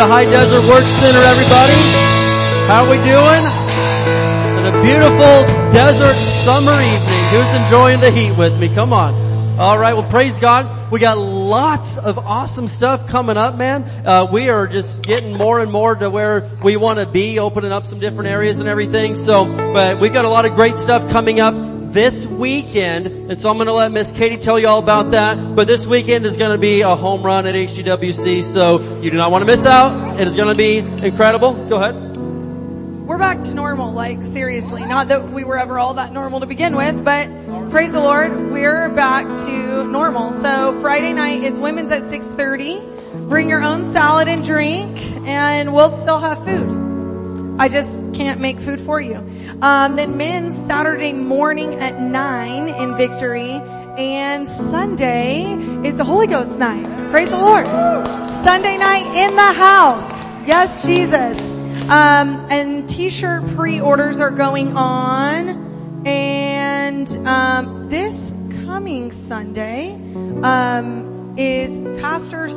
to High Desert Word Center, everybody. How are we doing? In a beautiful desert summer evening. Who's enjoying the heat with me? Come on. All right, well praise God. We got lots of awesome stuff coming up, man. Uh, we are just getting more and more to where we want to be, opening up some different areas and everything. So, but we've got a lot of great stuff coming up this weekend, and so I'm going to let Miss Katie tell you all about that. But this weekend is going to be a home run at HDWC, so you do not want to miss out. It is going to be incredible. Go ahead. We're back to normal, like seriously. Not that we were ever all that normal to begin with, but praise the Lord, we're back to normal. So Friday night is women's at 6.30. Bring your own salad and drink, and we'll still have food. I just can't make food for you. Um, then men's Saturday morning at 9 in Victory, and Sunday is the Holy Ghost night. Praise the Lord. Sunday night in the house. Yes, Jesus. Um, and t-shirt pre-orders are going on. And, um, this coming Sunday, um, is Pastor's,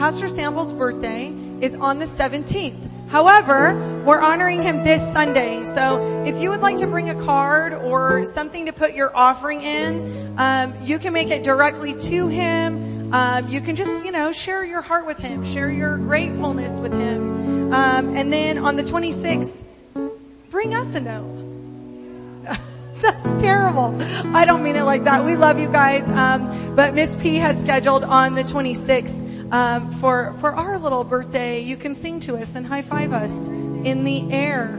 Pastor Sample's birthday is on the 17th. However, we're honoring him this Sunday. So if you would like to bring a card or something to put your offering in, um, you can make it directly to him. Um, you can just, you know, share your heart with him, share your gratefulness with him. Um, and then on the 26th, bring us a note. That's terrible. I don't mean it like that. We love you guys. Um, but Miss P has scheduled on the 26th um, for for our little birthday. You can sing to us and high five us in the air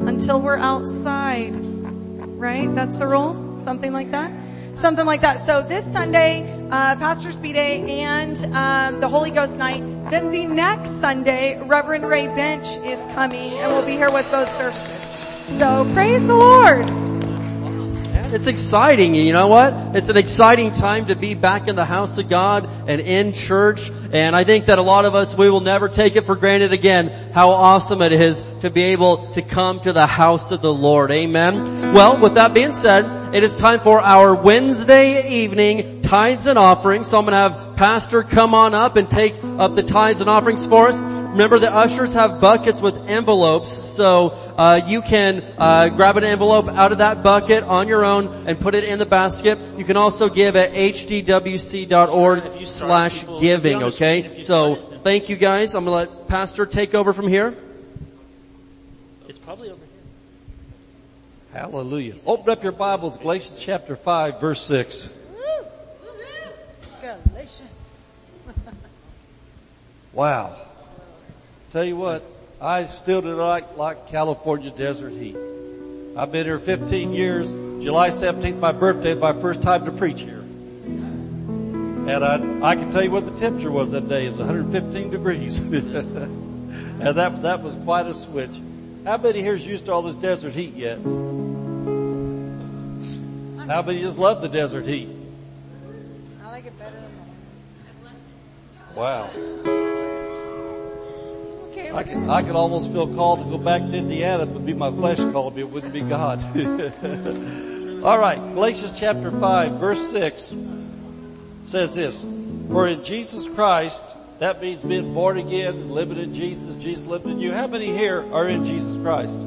until we're outside. Right? That's the rules. Something like that. Something like that. So this Sunday, uh, Pastor Speed and um, the Holy Ghost night. Then the next Sunday, Reverend Ray Bench is coming, and we'll be here with both services. So praise the Lord. It's exciting, you know what? It's an exciting time to be back in the house of God and in church. And I think that a lot of us, we will never take it for granted again how awesome it is to be able to come to the house of the Lord. Amen. Well, with that being said, it is time for our Wednesday evening tithes and offerings. So I'm going to have Pastor come on up and take up the tithes and offerings for us. Remember the ushers have buckets with envelopes, so uh, you can uh, grab an envelope out of that bucket on your own and put it in the basket. You can also give at hdwc.org slash giving, okay? So thank you guys. I'm going to let Pastor take over from here. It's probably over here. Hallelujah. Open up your Bibles, Galatians chapter 5, verse 6. Wow. Tell you what, I still do not like California desert heat. I've been here 15 years. July 17th, my birthday, my first time to preach here. And I, I can tell you what the temperature was that day. It was 115 degrees. and that, that was quite a switch. How many here's used to all this desert heat yet? How many just love the desert heat? I like it better than the Wow. I with could. I could almost feel called to go back to Indiana, but be my flesh calling me. It wouldn't be God. All right, Galatians chapter 5, verse 6 says this. For in Jesus Christ, that means being born again, living in Jesus, Jesus living in you. How many here are in Jesus Christ?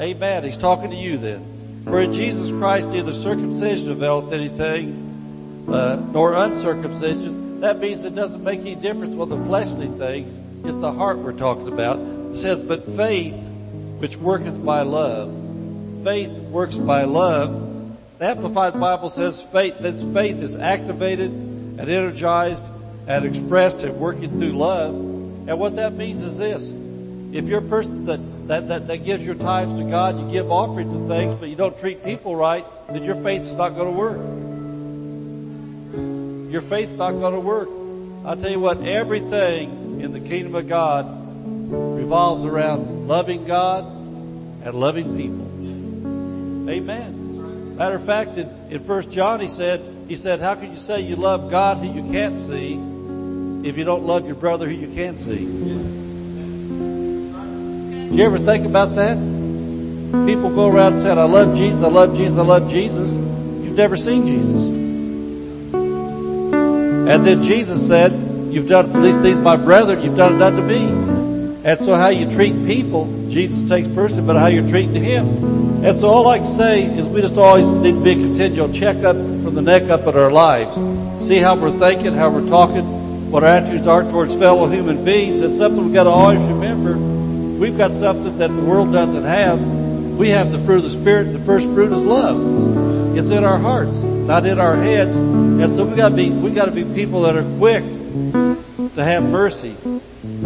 Amen. He's talking to you then. For in Jesus Christ neither circumcision availeth anything, uh, nor uncircumcision. That means it doesn't make any difference what the fleshly things. It's the heart we're talking about. It says, but faith, which worketh by love. Faith works by love. The Amplified Bible says faith, this faith is activated and energized and expressed and working through love. And what that means is this. If you're a person that, that, that, that gives your tithes to God, you give offerings and things, but you don't treat people right, then your faith's not going to work. Your faith's not going to work. I'll tell you what, everything in the kingdom of God revolves around loving God and loving people. Amen. Matter of fact, in, in 1 John he said, he said, how can you say you love God who you can't see if you don't love your brother who you can see? Do you ever think about that? People go around saying, I love Jesus, I love Jesus, I love Jesus. You've never seen Jesus. And then Jesus said, you've done at least these my brethren, you've done it unto me. And so how you treat people, Jesus takes person, but how you're treating him. And so all I can say is we just always need to be a continual checkup from the neck up at our lives. See how we're thinking, how we're talking, what our attitudes are towards fellow human beings. And something we've got to always remember, we've got something that the world doesn't have. We have the fruit of the Spirit. The first fruit is love. It's in our hearts, not in our heads. And so we gotta be, we gotta be people that are quick to have mercy.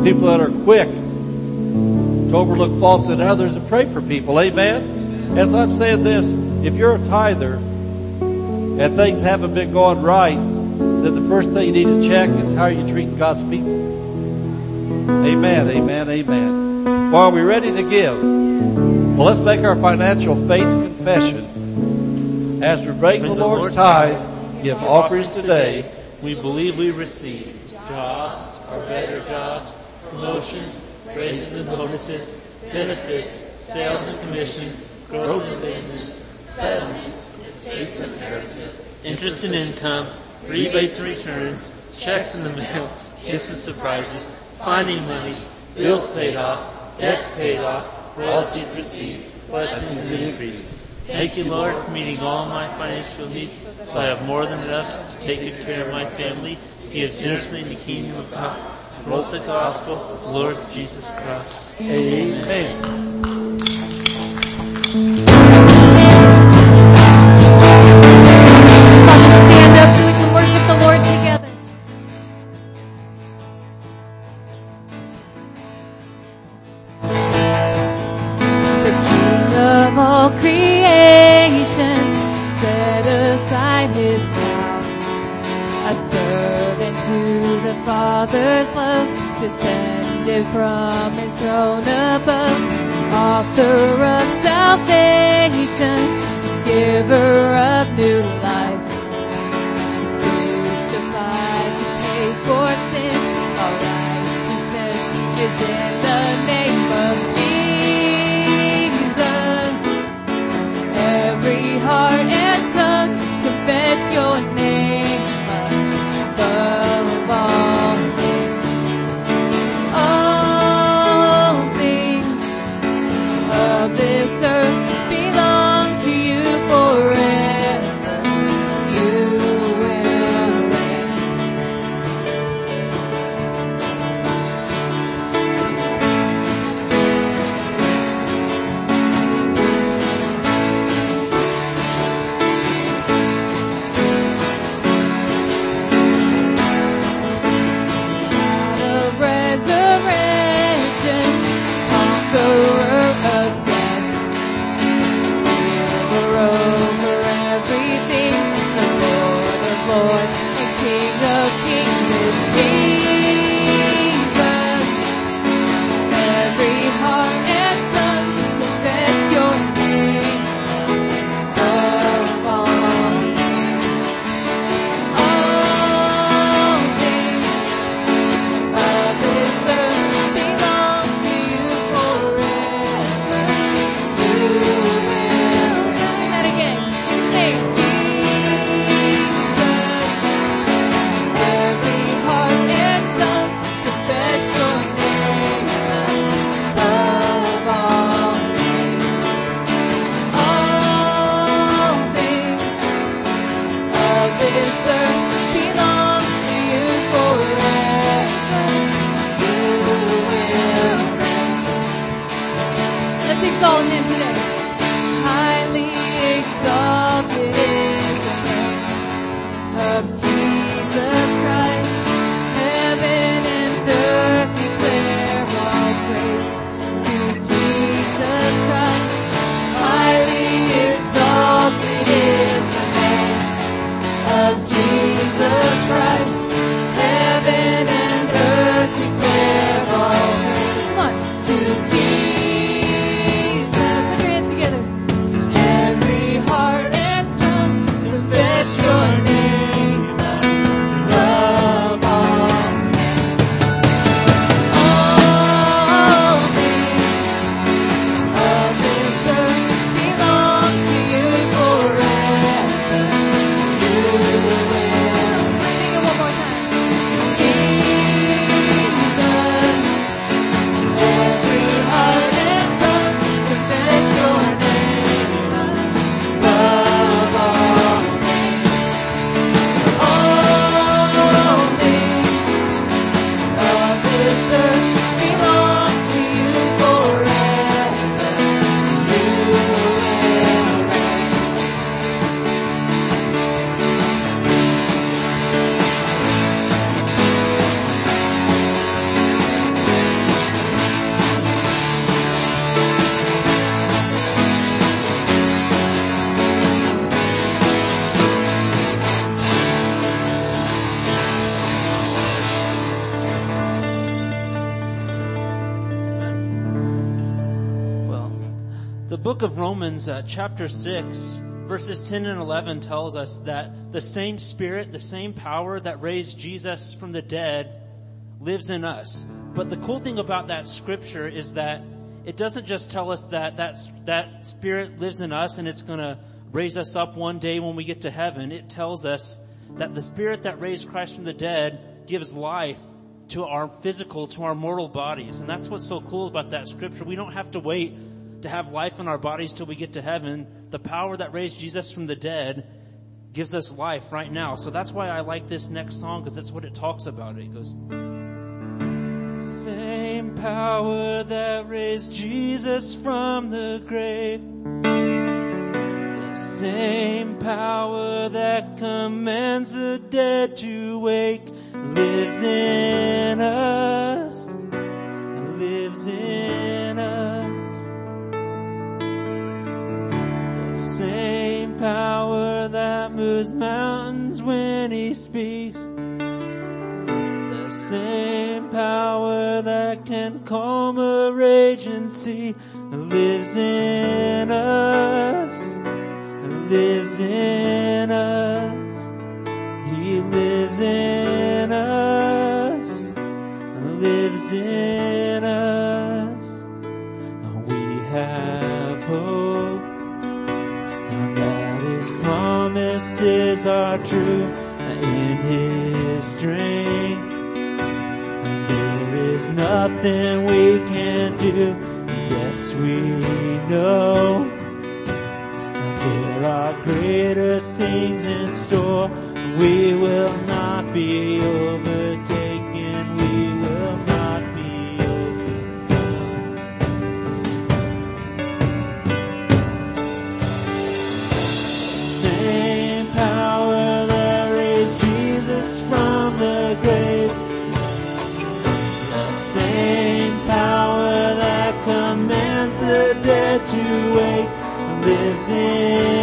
People that are quick to overlook faults in others and pray for people. Amen? As I'm saying this, if you're a tither and things haven't been going right, then the first thing you need to check is how are you treating God's people? Amen, amen, amen. Well, are we ready to give? Well, let's make our financial faith confession. As we break the Bring Lord's tithe, give offerings today. We believe we receive jobs or better jobs, promotions, raises and bonuses, benefits, sales and commissions, growth in business, settlements, estates and inheritance, interest and income, rebates and returns, checks in the mail, gifts and surprises, finding money, bills paid off, debts paid off, royalties received, blessings increased. Thank you, Lord, for meeting all my financial needs, so I have more than enough to take good care of my family, give generously in the kingdom of God, promote the gospel of the Lord Jesus Christ. Amen. I'll vision on the book of Romans, uh, chapter 6, verses 10 and 11 tells us that the same spirit, the same power that raised Jesus from the dead lives in us. But the cool thing about that scripture is that it doesn't just tell us that that's, that spirit lives in us and it's gonna raise us up one day when we get to heaven. It tells us that the spirit that raised Christ from the dead gives life to our physical, to our mortal bodies. And that's what's so cool about that scripture. We don't have to wait to have life in our bodies till we get to heaven. The power that raised Jesus from the dead gives us life right now. So that's why I like this next song because that's what it talks about. It goes, the same power that raised Jesus from the grave. The same power that commands the dead to wake lives in us. Lives in us. Same power that moves mountains when he speaks. The same power that can calm a raging sea lives in us, lives in us. He lives in us, lives in us. We have hope and that his promises are true in his strength. And there is nothing we can do. Yes, we know. And there are greater things in store. We will not be overtaken. Lives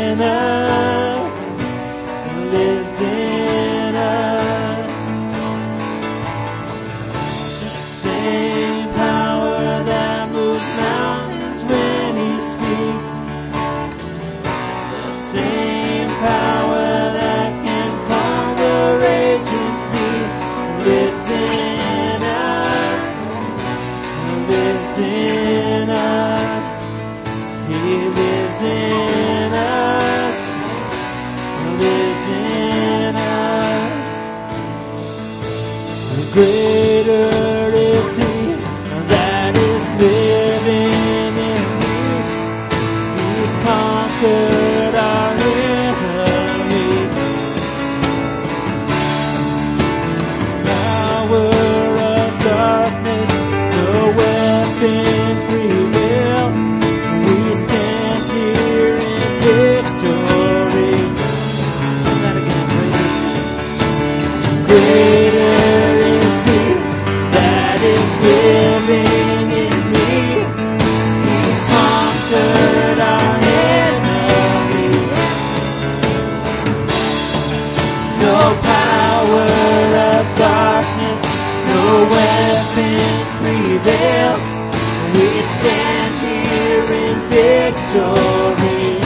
victory.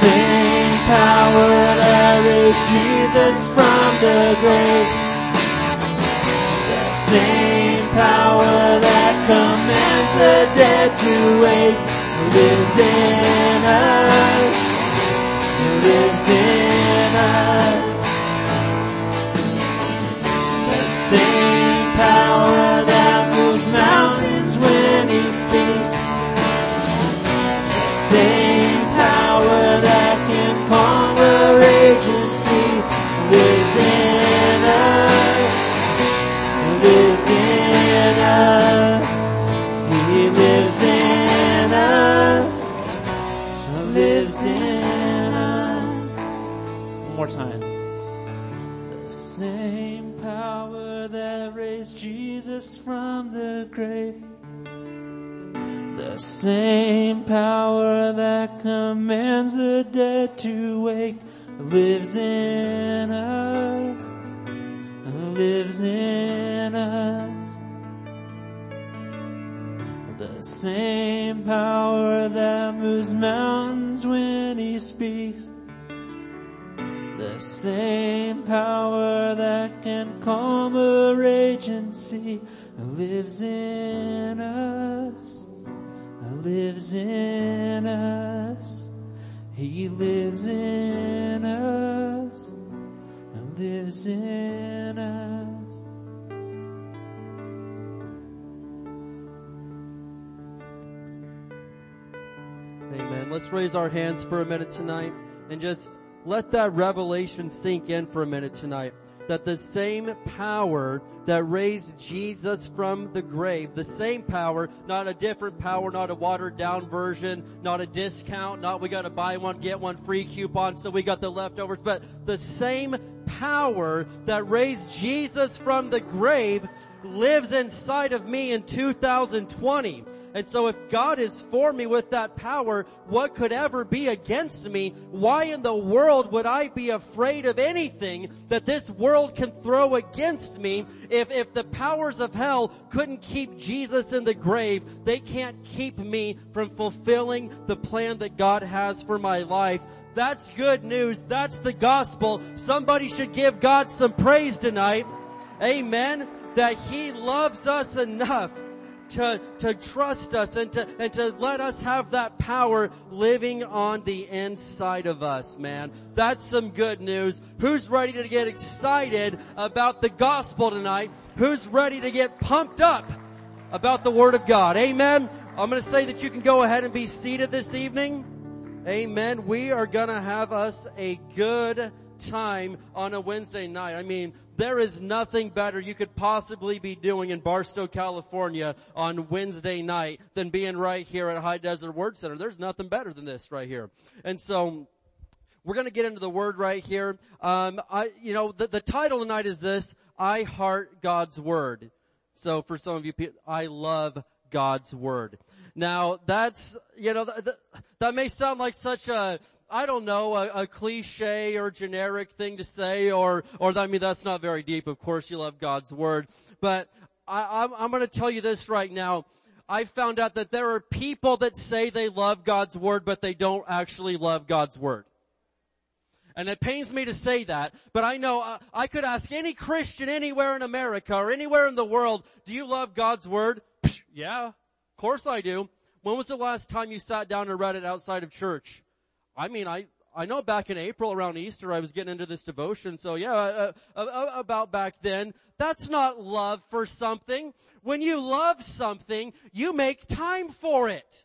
Same power that raised Jesus from the grave. The same power that commands the dead to wake lives in us. The grave. The same power that commands the dead to wake lives in us, lives in us. The same power that moves mountains when he speaks. The same power that can calm a raging sea lives in us lives in us. He lives in us. Lives in us. Amen. Let's raise our hands for a minute tonight and just let that revelation sink in for a minute tonight. That the same power that raised Jesus from the grave, the same power, not a different power, not a watered down version, not a discount, not we gotta buy one, get one free coupon so we got the leftovers, but the same power that raised Jesus from the grave lives inside of me in 2020. And so if God is for me with that power, what could ever be against me? Why in the world would I be afraid of anything that this world can throw against me if, if the powers of hell couldn't keep Jesus in the grave, they can't keep me from fulfilling the plan that God has for my life. That's good news. That's the gospel. Somebody should give God some praise tonight. Amen. That He loves us enough to, to trust us and to, and to let us have that power living on the inside of us, man. That's some good news. Who's ready to get excited about the gospel tonight? Who's ready to get pumped up about the word of God? Amen. I'm going to say that you can go ahead and be seated this evening. Amen. We are going to have us a good time on a Wednesday night. I mean, there is nothing better you could possibly be doing in Barstow, California on Wednesday night than being right here at High Desert Word Center. There's nothing better than this right here. And so, we're going to get into the word right here. Um, I, you know, the, the title tonight is this: I heart God's word. So for some of you, I love God's word. Now that's, you know, th- th- that may sound like such a, I don't know, a, a cliche or generic thing to say, or, or I mean, that's not very deep. Of course, you love God's word, but I, I'm, I'm to tell you this right now. I found out that there are people that say they love God's word, but they don't actually love God's word. And it pains me to say that, but I know uh, I could ask any Christian anywhere in America or anywhere in the world, do you love God's word? Psh, yeah, of course I do. When was the last time you sat down and read it outside of church? I mean, I, I know back in April around Easter I was getting into this devotion, so yeah, uh, uh, uh, about back then. That's not love for something. When you love something, you make time for it.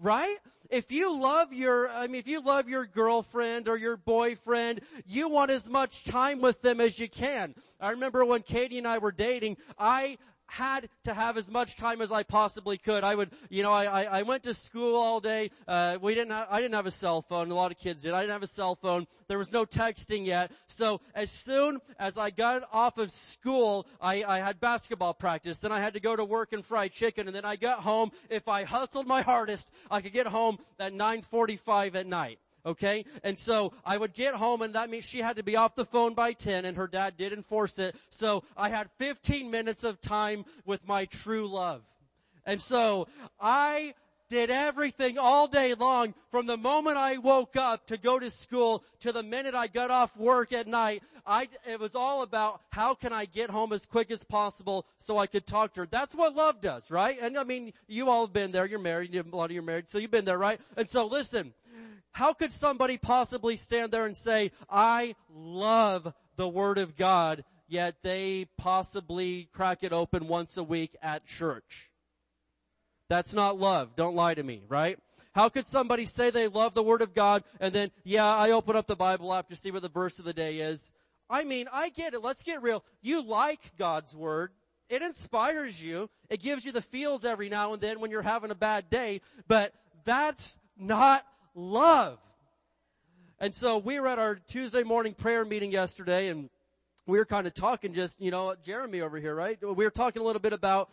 Right? If you love your, I mean, if you love your girlfriend or your boyfriend, you want as much time with them as you can. I remember when Katie and I were dating, I had to have as much time as I possibly could. I would, you know, I, I, went to school all day. Uh, we didn't have, I didn't have a cell phone. A lot of kids did. I didn't have a cell phone. There was no texting yet. So as soon as I got off of school, I, I had basketball practice. Then I had to go to work and fry chicken. And then I got home. If I hustled my hardest, I could get home at 9.45 at night. Okay? And so I would get home and that means she had to be off the phone by 10 and her dad did enforce it. So I had 15 minutes of time with my true love. And so I did everything all day long from the moment I woke up to go to school to the minute I got off work at night. I, it was all about how can I get home as quick as possible so I could talk to her. That's what love does, right? And I mean, you all have been there. You're married. A lot of you are married. So you've been there, right? And so listen, how could somebody possibly stand there and say, I love the Word of God, yet they possibly crack it open once a week at church? That's not love. Don't lie to me, right? How could somebody say they love the Word of God and then, yeah, I open up the Bible app to see what the verse of the day is? I mean, I get it. Let's get real. You like God's Word. It inspires you. It gives you the feels every now and then when you're having a bad day, but that's not love. And so we were at our Tuesday morning prayer meeting yesterday and we were kind of talking just, you know, Jeremy over here, right? We were talking a little bit about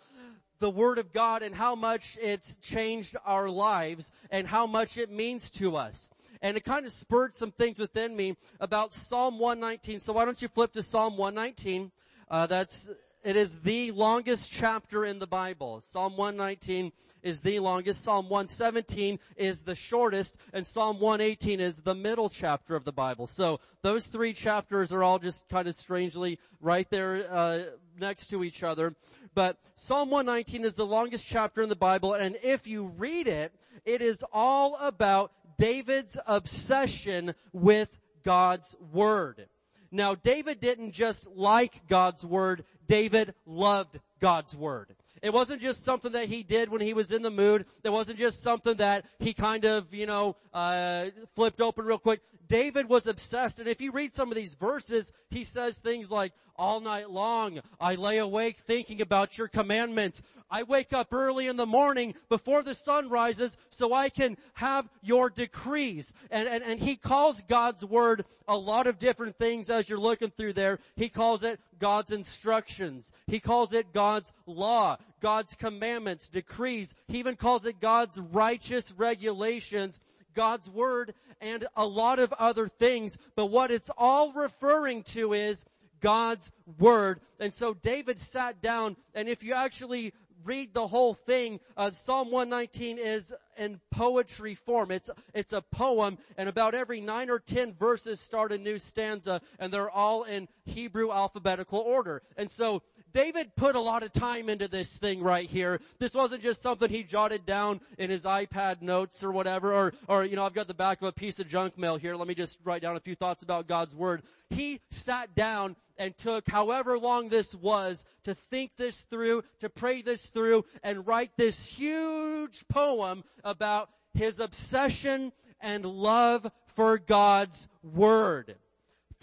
the Word of God and how much it's changed our lives and how much it means to us. And it kind of spurred some things within me about Psalm 119. So why don't you flip to Psalm 119? Uh, that's it is the longest chapter in the Bible. Psalm 119 is the longest. Psalm 117 is the shortest. And Psalm 118 is the middle chapter of the Bible. So those three chapters are all just kind of strangely right there, uh, next to each other. But Psalm 119 is the longest chapter in the Bible. And if you read it, it is all about David's obsession with God's Word. Now David didn't just like God's Word, David loved God's Word. It wasn't just something that he did when he was in the mood. It wasn't just something that he kind of, you know, uh, flipped open real quick. David was obsessed, and if you read some of these verses, he says things like, all night long, I lay awake thinking about your commandments. I wake up early in the morning before the sun rises so I can have your decrees. And, and, and he calls God's word a lot of different things as you're looking through there. He calls it God's instructions. He calls it God's law, God's commandments, decrees. He even calls it God's righteous regulations God's Word and a lot of other things, but what it's all referring to is God's Word. And so David sat down, and if you actually read the whole thing, uh, Psalm 119 is in poetry form. It's, it's a poem, and about every nine or ten verses start a new stanza, and they're all in Hebrew alphabetical order. And so David put a lot of time into this thing right here. This wasn't just something he jotted down in his iPad notes or whatever, or, or, you know, I've got the back of a piece of junk mail here. Let me just write down a few thoughts about God's Word. He sat down and took however long this was to think this through, to pray this through, and write this huge poem about his obsession and love for God's Word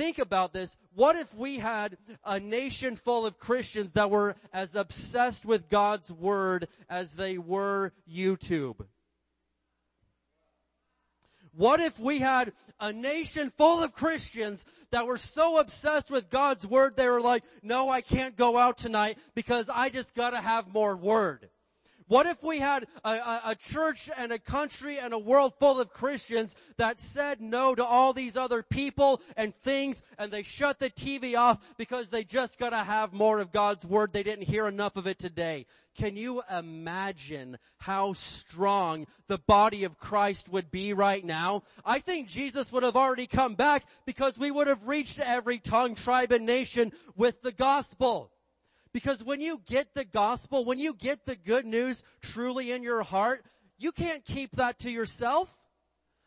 think about this. What if we had a nation full of Christians that were as obsessed with God's Word as they were YouTube? What if we had a nation full of Christians that were so obsessed with God's Word they were like, no, I can't go out tonight because I just gotta have more Word. What if we had a, a, a, church and a country and a world full of Christians that said no to all these other people and things and they shut the TV off because they just gotta have more of God's Word. They didn't hear enough of it today. Can you imagine how strong the body of Christ would be right now? I think Jesus would have already come back because we would have reached every tongue, tribe, and nation with the gospel. Because when you get the gospel, when you get the good news truly in your heart, you can't keep that to yourself.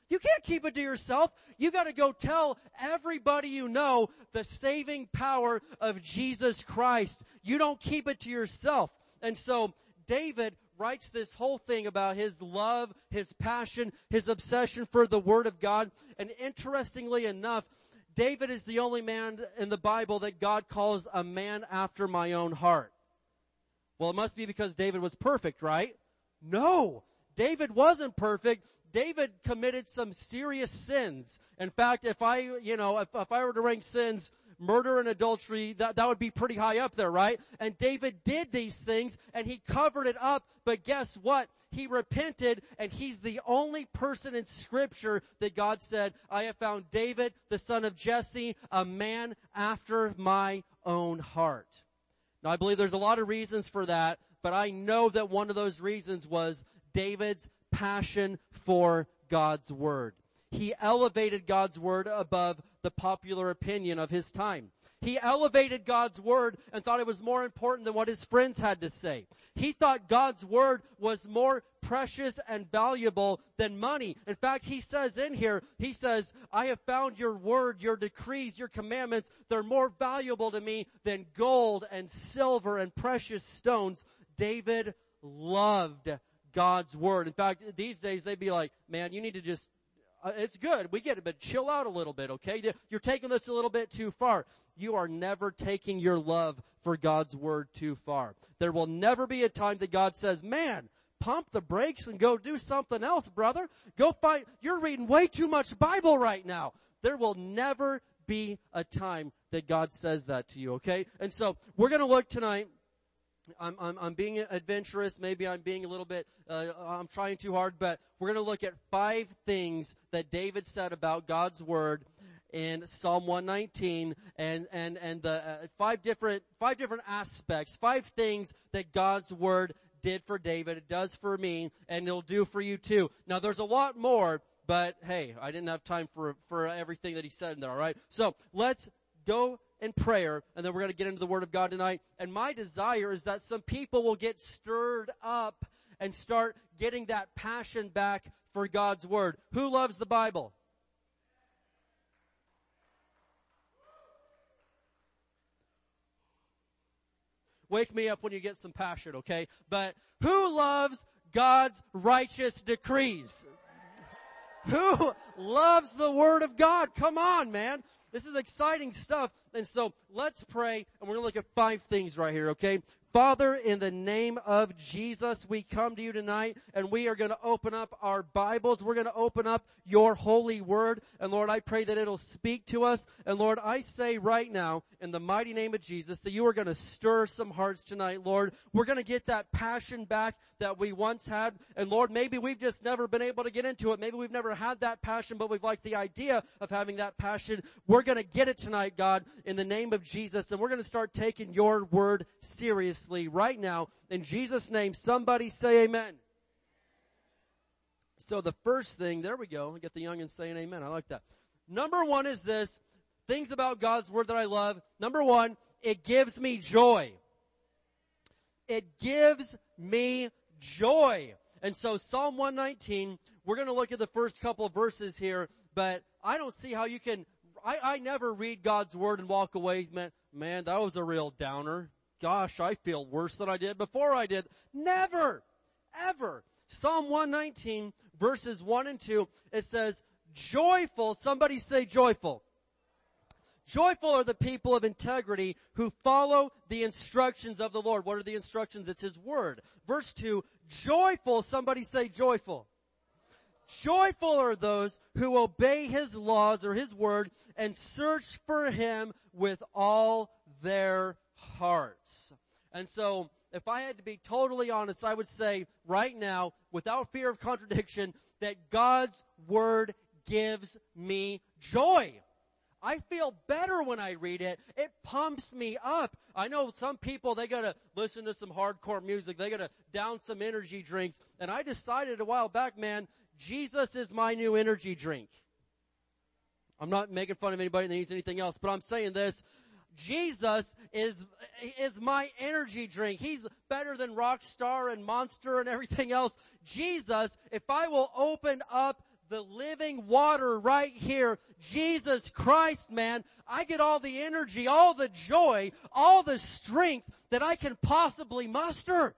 You can't keep it to yourself. You gotta go tell everybody you know the saving power of Jesus Christ. You don't keep it to yourself. And so David writes this whole thing about his love, his passion, his obsession for the Word of God. And interestingly enough, David is the only man in the Bible that God calls a man after my own heart. Well, it must be because David was perfect, right? No. David wasn't perfect. David committed some serious sins. In fact, if I, you know, if, if I were to rank sins, murder and adultery, that, that would be pretty high up there, right? And David did these things and he covered it up, but guess what? He repented and he's the only person in scripture that God said, I have found David, the son of Jesse, a man after my own heart. Now I believe there's a lot of reasons for that, but I know that one of those reasons was David's passion for God's Word. He elevated God's Word above the popular opinion of his time. He elevated God's Word and thought it was more important than what his friends had to say. He thought God's Word was more precious and valuable than money. In fact, he says in here, he says, I have found your Word, your decrees, your commandments, they're more valuable to me than gold and silver and precious stones. David loved God's Word. In fact, these days they'd be like, man, you need to just uh, it's good. We get it, but chill out a little bit, okay? You're taking this a little bit too far. You are never taking your love for God's word too far. There will never be a time that God says, man, pump the brakes and go do something else, brother. Go find, you're reading way too much Bible right now. There will never be a time that God says that to you, okay? And so, we're gonna look tonight I'm, I'm, I'm, being adventurous. Maybe I'm being a little bit, uh, I'm trying too hard, but we're going to look at five things that David said about God's word in Psalm 119 and, and, and the uh, five different, five different aspects, five things that God's word did for David, it does for me, and it'll do for you too. Now there's a lot more, but hey, I didn't have time for, for everything that he said in there, alright? So let's go in prayer, and then we're going to get into the Word of God tonight. And my desire is that some people will get stirred up and start getting that passion back for God's Word. Who loves the Bible? Wake me up when you get some passion, okay? But who loves God's righteous decrees? Who loves the Word of God? Come on, man. This is exciting stuff. And so let's pray and we're going to look at five things right here, okay? Father, in the name of Jesus, we come to you tonight and we are going to open up our Bibles. We're going to open up your holy word. And Lord, I pray that it'll speak to us. And Lord, I say right now, in the mighty name of Jesus, that you are going to stir some hearts tonight, Lord. We're going to get that passion back that we once had. And Lord, maybe we've just never been able to get into it. Maybe we've never had that passion, but we've liked the idea of having that passion. We're going to get it tonight, God, in the name of Jesus. And we're going to start taking your word seriously right now. In Jesus name, somebody say amen. So the first thing, there we go. Get the youngins saying amen. I like that. Number one is this. Things about God's word that I love. Number one, it gives me joy. It gives me joy. And so Psalm 119, we're going to look at the first couple of verses here, but I don't see how you can, I, I never read God's word and walk away, man, man, that was a real downer gosh, I feel worse than I did before I did. Never! Ever! Psalm 119 verses 1 and 2, it says, joyful, somebody say joyful. Joyful are the people of integrity who follow the instructions of the Lord. What are the instructions? It's His Word. Verse 2, joyful, somebody say joyful. Joyful are those who obey His laws or His Word and search for Him with all their hearts. And so, if I had to be totally honest, I would say right now, without fear of contradiction, that God's Word gives me joy. I feel better when I read it. It pumps me up. I know some people, they gotta listen to some hardcore music. They gotta down some energy drinks. And I decided a while back, man, Jesus is my new energy drink. I'm not making fun of anybody that needs anything else, but I'm saying this. Jesus is, is my energy drink. He's better than Rockstar and Monster and everything else. Jesus, if I will open up the living water right here, Jesus Christ, man, I get all the energy, all the joy, all the strength that I can possibly muster.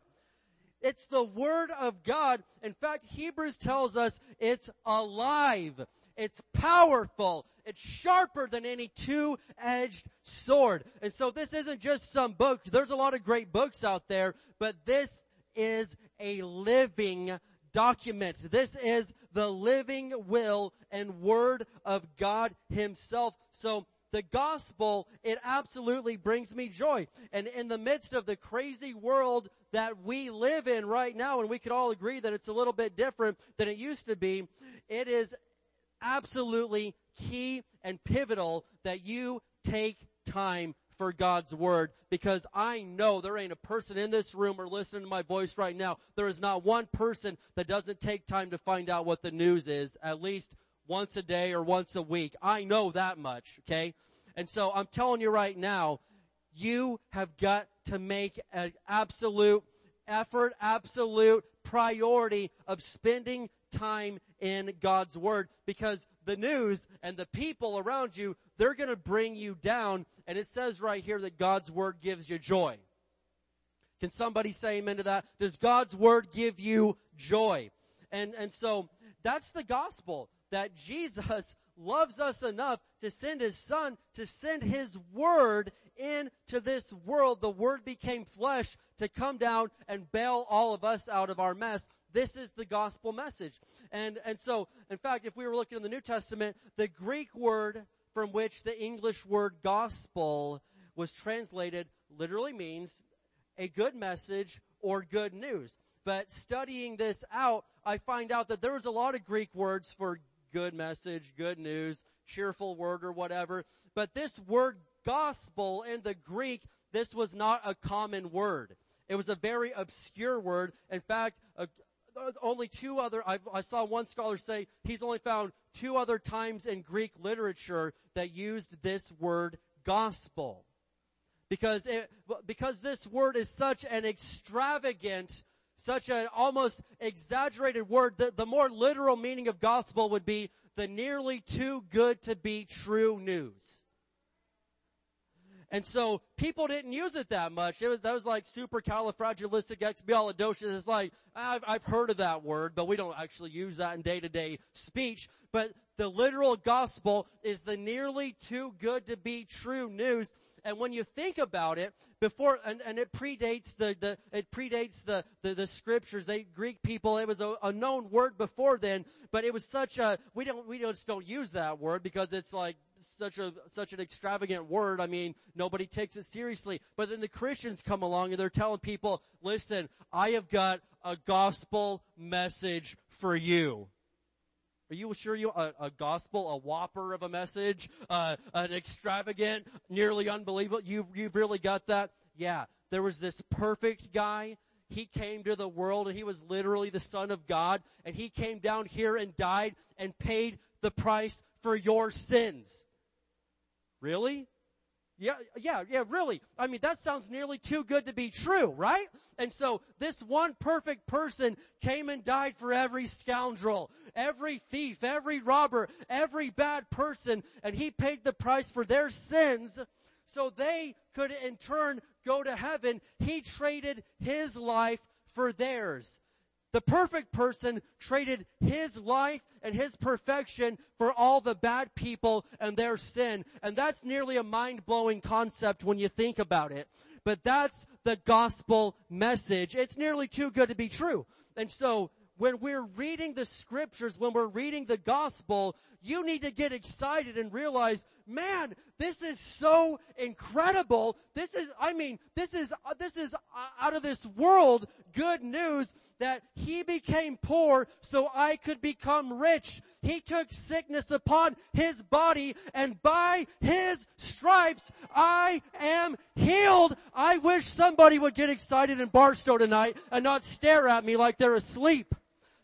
It's the Word of God. In fact, Hebrews tells us it's alive. It's powerful. It's sharper than any two-edged sword. And so this isn't just some book. There's a lot of great books out there, but this is a living document. This is the living will and word of God himself. So the gospel, it absolutely brings me joy. And in the midst of the crazy world that we live in right now, and we could all agree that it's a little bit different than it used to be, it is absolutely key and pivotal that you take time for God's word because I know there ain't a person in this room or listening to my voice right now. There is not one person that doesn't take time to find out what the news is at least once a day or once a week. I know that much, okay? And so I'm telling you right now, you have got to make an absolute effort, absolute priority of spending time in God's Word because the news and the people around you, they're gonna bring you down and it says right here that God's Word gives you joy. Can somebody say amen to that? Does God's Word give you joy? And, and so that's the gospel that Jesus loves us enough to send his son, to send his word into this world. The word became flesh to come down and bail all of us out of our mess. This is the gospel message. And, and so, in fact, if we were looking in the New Testament, the Greek word from which the English word gospel was translated literally means a good message or good news. But studying this out, I find out that there was a lot of Greek words for good message, good news, cheerful word or whatever. But this word gospel in the Greek, this was not a common word. It was a very obscure word. In fact, uh, only two other, I, I saw one scholar say he's only found two other times in Greek literature that used this word gospel. Because it, because this word is such an extravagant such an almost exaggerated word. The more literal meaning of gospel would be the nearly too good to be true news. And so people didn't use it that much. It was, that was like supercalifragilisticexpialidocious. It's like, I've, I've heard of that word, but we don't actually use that in day to day speech. But the literal gospel is the nearly too good to be true news and when you think about it, before, and, and it predates the, the, it predates the, the, the scriptures. They, Greek people, it was a, a known word before then, but it was such a, we don't, we just don't use that word because it's like, such a such an extravagant word. I mean, nobody takes it seriously. But then the Christians come along and they're telling people, "Listen, I have got a gospel message for you." Are you sure you a, a gospel, a whopper of a message, uh, an extravagant, nearly unbelievable? You you've really got that? Yeah. There was this perfect guy. He came to the world and he was literally the son of God and he came down here and died and paid the price for your sins. Really? Yeah, yeah, yeah, really. I mean, that sounds nearly too good to be true, right? And so this one perfect person came and died for every scoundrel, every thief, every robber, every bad person, and he paid the price for their sins so they could in turn go to heaven. He traded his life for theirs. The perfect person traded his life and his perfection for all the bad people and their sin. And that's nearly a mind-blowing concept when you think about it. But that's the gospel message. It's nearly too good to be true. And so when we're reading the scriptures, when we're reading the gospel, you need to get excited and realize, man, this is so incredible. This is, I mean, this is, this is out of this world good news that he became poor so I could become rich. He took sickness upon his body and by his stripes I am healed. I wish somebody would get excited in Barstow tonight and not stare at me like they're asleep.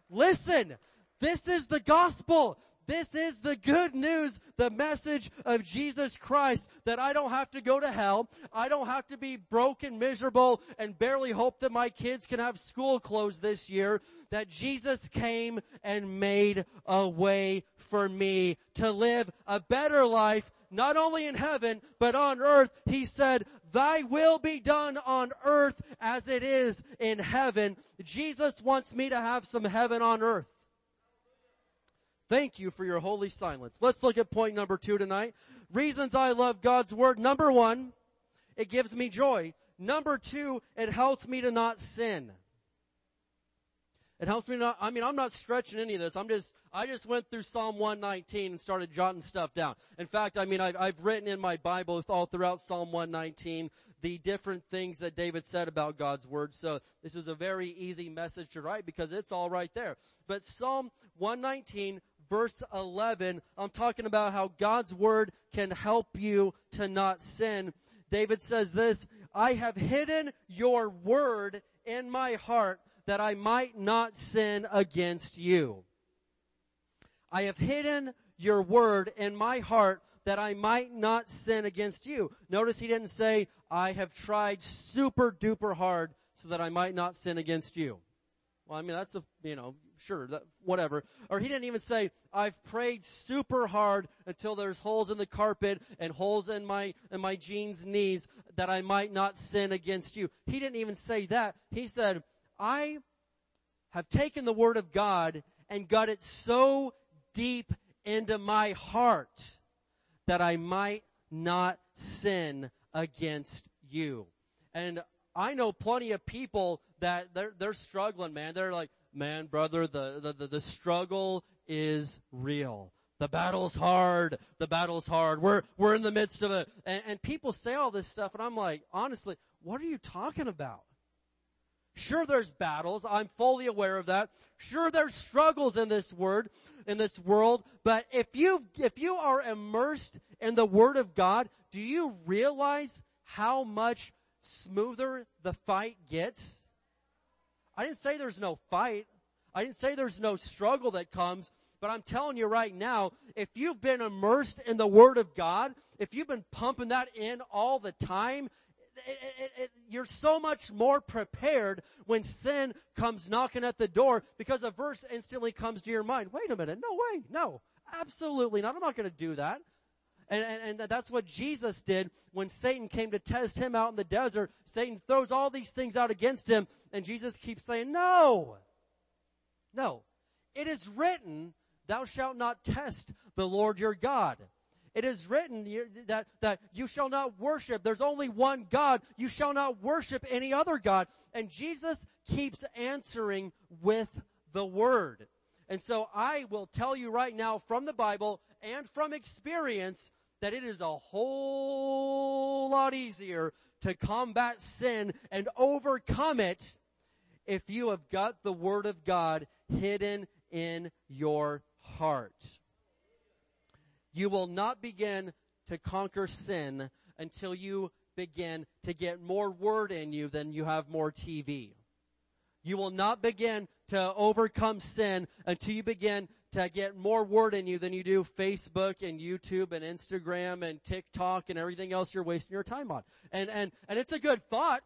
Listen, this is the gospel. This is the good news, the message of Jesus Christ that I don't have to go to hell. I don't have to be broken, miserable, and barely hope that my kids can have school closed this year. That Jesus came and made a way for me to live a better life, not only in heaven, but on earth. He said, thy will be done on earth as it is in heaven. Jesus wants me to have some heaven on earth. Thank you for your holy silence. Let's look at point number two tonight. Reasons I love God's Word. Number one, it gives me joy. Number two, it helps me to not sin. It helps me not, I mean, I'm not stretching any of this. I'm just, I just went through Psalm 119 and started jotting stuff down. In fact, I mean, I've, I've written in my Bible all throughout Psalm 119 the different things that David said about God's Word. So this is a very easy message to write because it's all right there. But Psalm 119 verse 11, I'm talking about how God's Word can help you to not sin. David says this, I have hidden your Word in my heart that I might not sin against you. I have hidden your word in my heart that I might not sin against you. Notice he didn't say, I have tried super duper hard so that I might not sin against you. Well, I mean, that's a, you know, sure, that, whatever. Or he didn't even say, I've prayed super hard until there's holes in the carpet and holes in my, in my jeans knees that I might not sin against you. He didn't even say that. He said, I have taken the word of God and got it so deep into my heart that I might not sin against you. And I know plenty of people that they're, they're struggling, man. They're like, man, brother, the, the, the, struggle is real. The battle's hard. The battle's hard. We're, we're in the midst of it. And, and people say all this stuff and I'm like, honestly, what are you talking about? Sure there's battles. I'm fully aware of that. Sure there's struggles in this word, in this world. But if you, if you are immersed in the word of God, do you realize how much smoother the fight gets? I didn't say there's no fight. I didn't say there's no struggle that comes, but I'm telling you right now, if you've been immersed in the Word of God, if you've been pumping that in all the time, it, it, it, you're so much more prepared when sin comes knocking at the door because a verse instantly comes to your mind. Wait a minute. No way. No. Absolutely not. I'm not going to do that. And, and, and, that's what Jesus did when Satan came to test him out in the desert. Satan throws all these things out against him and Jesus keeps saying, no, no, it is written, thou shalt not test the Lord your God. It is written that, that you shall not worship. There's only one God. You shall not worship any other God. And Jesus keeps answering with the word. And so I will tell you right now from the Bible and from experience that it is a whole lot easier to combat sin and overcome it if you have got the Word of God hidden in your heart. You will not begin to conquer sin until you begin to get more word in you than you have more TV. You will not begin to overcome sin until you begin to get more word in you than you do Facebook and YouTube and Instagram and TikTok and everything else you're wasting your time on. And, and, and it's a good thought.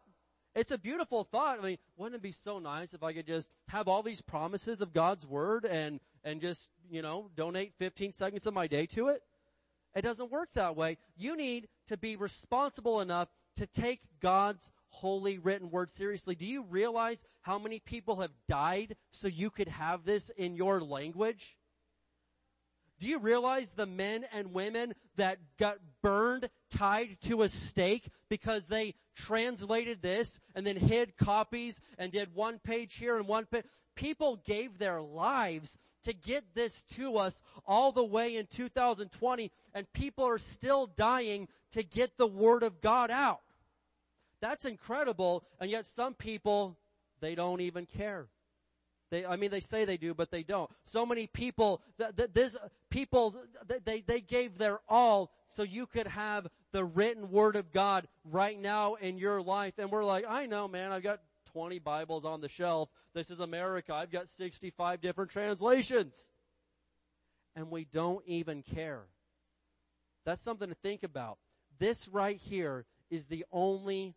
It's a beautiful thought. I mean, wouldn't it be so nice if I could just have all these promises of God's word and, and just, you know, donate 15 seconds of my day to it? It doesn't work that way. You need to be responsible enough to take God's holy written word seriously. Do you realize how many people have died so you could have this in your language? Do you realize the men and women that got burned tied to a stake because they translated this and then hid copies and did one page here and one page? People gave their lives to get this to us all the way in 2020 and people are still dying to get the word of God out. That's incredible and yet some people, they don't even care. They, I mean, they say they do, but they don't. So many people, th- th- this, uh, people, th- they, they gave their all so you could have the written word of God right now in your life. And we're like, I know, man, I've got 20 Bibles on the shelf. This is America. I've got 65 different translations. And we don't even care. That's something to think about. This right here is the only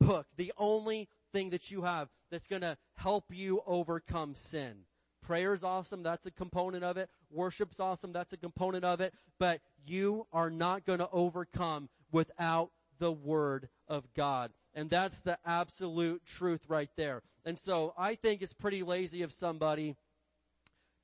book, the only thing that you have that's going to help you overcome sin. Prayer is awesome. That's a component of it. Worship's awesome. That's a component of it. But you are not going to overcome without the Word of God. And that's the absolute truth right there. And so I think it's pretty lazy of somebody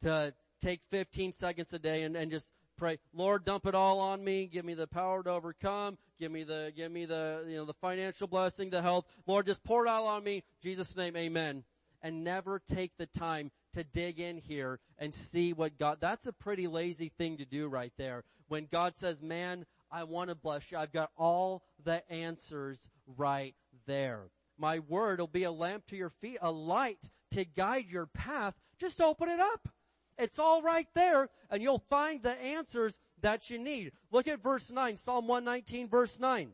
to, take 15 seconds a day and, and just pray, Lord, dump it all on me. Give me the power to overcome. Give me the, give me the, you know, the financial blessing, the health. Lord, just pour it all on me. Jesus name, amen. And never take the time to dig in here and see what God, that's a pretty lazy thing to do right there. When God says, man, I want to bless you. I've got all the answers right there. My word will be a lamp to your feet, a light to guide your path. Just open it up. It's all right there and you'll find the answers that you need. Look at verse 9, Psalm 119 verse 9.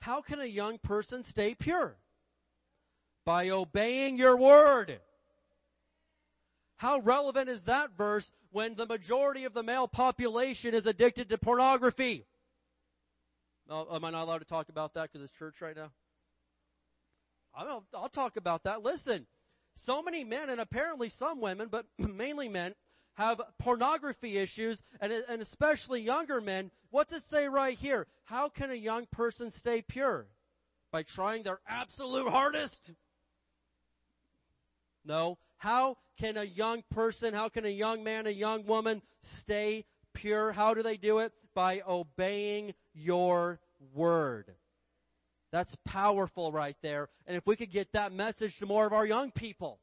How can a young person stay pure? By obeying your word. How relevant is that verse when the majority of the male population is addicted to pornography? Oh, am I not allowed to talk about that because it's church right now? I'll, I'll talk about that. Listen, so many men and apparently some women, but mainly men, have pornography issues and, and especially younger men. What's it say right here? How can a young person stay pure? By trying their absolute hardest? No. How can a young person, how can a young man, a young woman stay pure? How do they do it? By obeying your word. That's powerful right there. And if we could get that message to more of our young people,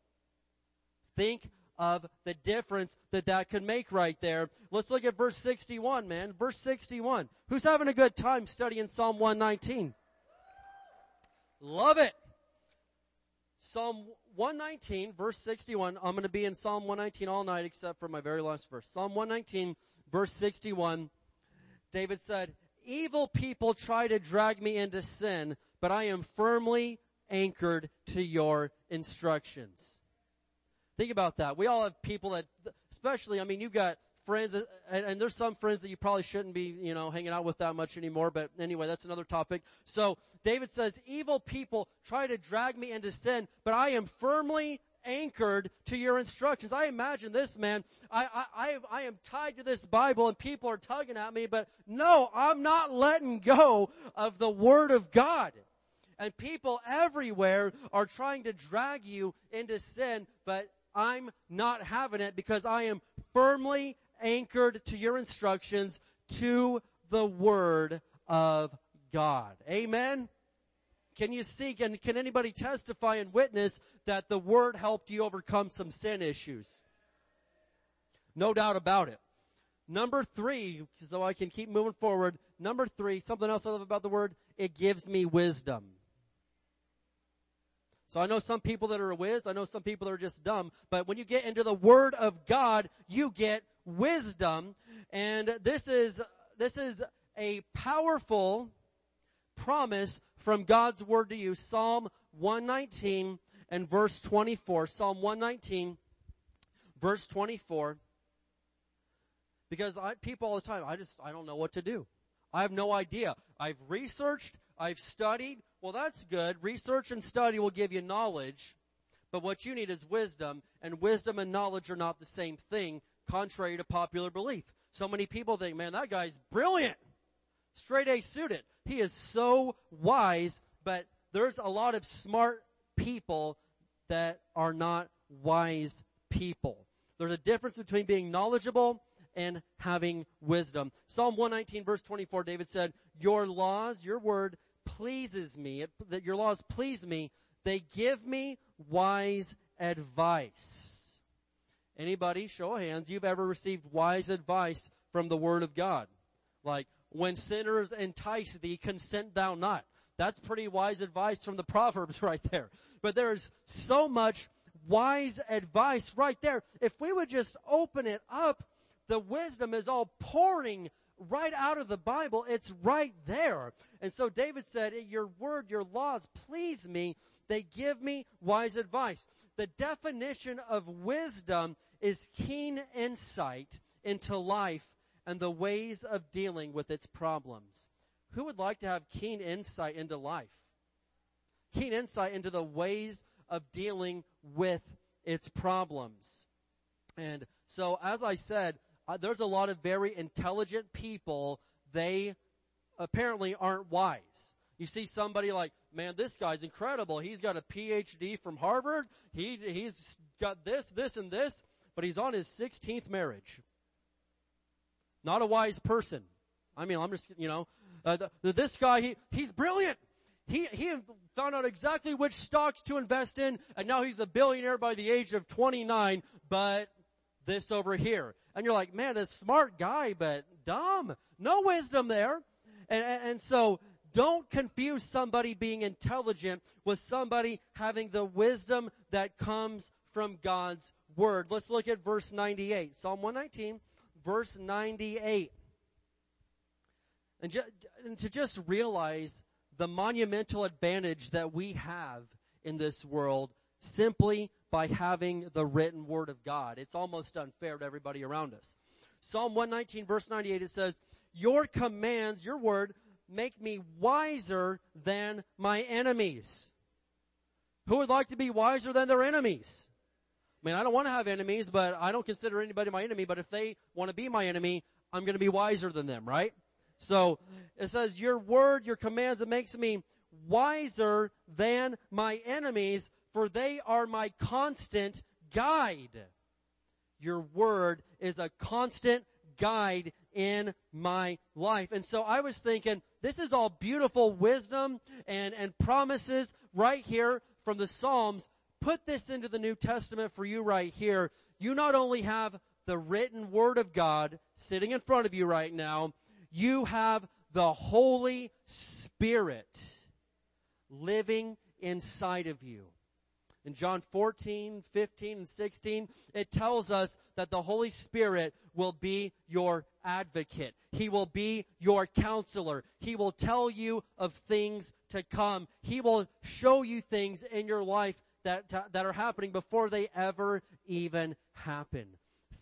think of the difference that that could make right there. Let's look at verse 61, man. Verse 61. Who's having a good time studying Psalm 119? Love it. Psalm 119 verse 61. I'm going to be in Psalm 119 all night except for my very last verse. Psalm 119 verse 61. David said, evil people try to drag me into sin, but I am firmly anchored to your instructions. Think about that. We all have people that, especially, I mean, you've got friends, and, and, there's some friends that you probably shouldn't be, you know, hanging out with that much anymore, but anyway, that's another topic. So, David says, evil people try to drag me into sin, but I am firmly anchored to your instructions. I imagine this man, I, I, I, am tied to this Bible and people are tugging at me, but no, I'm not letting go of the Word of God. And people everywhere are trying to drag you into sin, but I'm not having it because I am firmly anchored to your instructions to the Word of God. Amen? Can you see, can, can anybody testify and witness that the Word helped you overcome some sin issues? No doubt about it. Number three, so I can keep moving forward. Number three, something else I love about the Word, it gives me wisdom. So I know some people that are a whiz, I know some people that are just dumb, but when you get into the Word of God, you get wisdom, and this is, this is a powerful promise from God's Word to you. Psalm 119 and verse 24. Psalm 119, verse 24. Because I, people all the time, I just, I don't know what to do. I have no idea. I've researched, I've studied. Well, that's good. Research and study will give you knowledge. But what you need is wisdom, and wisdom and knowledge are not the same thing, contrary to popular belief. So many people think, man, that guy's brilliant. Straight A suited. He is so wise, but there's a lot of smart people that are not wise people. There's a difference between being knowledgeable and having wisdom. Psalm 119 verse 24, David said, your laws, your word pleases me, it, that your laws please me. They give me wise advice. Anybody, show of hands, you've ever received wise advice from the word of God? Like, when sinners entice thee, consent thou not. That's pretty wise advice from the Proverbs right there. But there's so much wise advice right there. If we would just open it up, the wisdom is all pouring right out of the Bible. It's right there. And so David said, your word, your laws please me. They give me wise advice. The definition of wisdom is keen insight into life and the ways of dealing with its problems. Who would like to have keen insight into life? Keen insight into the ways of dealing with its problems. And so, as I said, uh, there's a lot of very intelligent people. They apparently aren't wise. You see somebody like, man, this guy's incredible. He's got a PhD from Harvard. He, he's got this, this, and this. but he's on his 16th marriage. Not a wise person. I mean, I'm just, you know, uh, the, the, this guy, he, he's brilliant. He, he found out exactly which stocks to invest in, and now he's a billionaire by the age of 29, but this over here. And you're like, man, a smart guy, but dumb. No wisdom there. And, and, and so, don't confuse somebody being intelligent with somebody having the wisdom that comes from God's Word. Let's look at verse 98. Psalm 119, verse 98. And, ju- and to just realize the monumental advantage that we have in this world simply by having the written word of God. It's almost unfair to everybody around us. Psalm 119 verse 98 it says, your commands, your word, make me wiser than my enemies. Who would like to be wiser than their enemies? I mean, I don't want to have enemies, but I don't consider anybody my enemy, but if they want to be my enemy, I'm going to be wiser than them, right? So it says, your word, your commands, it makes me wiser than my enemies, for they are my constant guide. Your word is a constant guide in my life. And so I was thinking, this is all beautiful wisdom and, and promises right here from the Psalms. Put this into the New Testament for you right here. You not only have the written word of God sitting in front of you right now, you have the Holy Spirit living inside of you. In John 14, 15, and 16, it tells us that the Holy Spirit will be your advocate. He will be your counselor. He will tell you of things to come. He will show you things in your life that, that are happening before they ever even happen.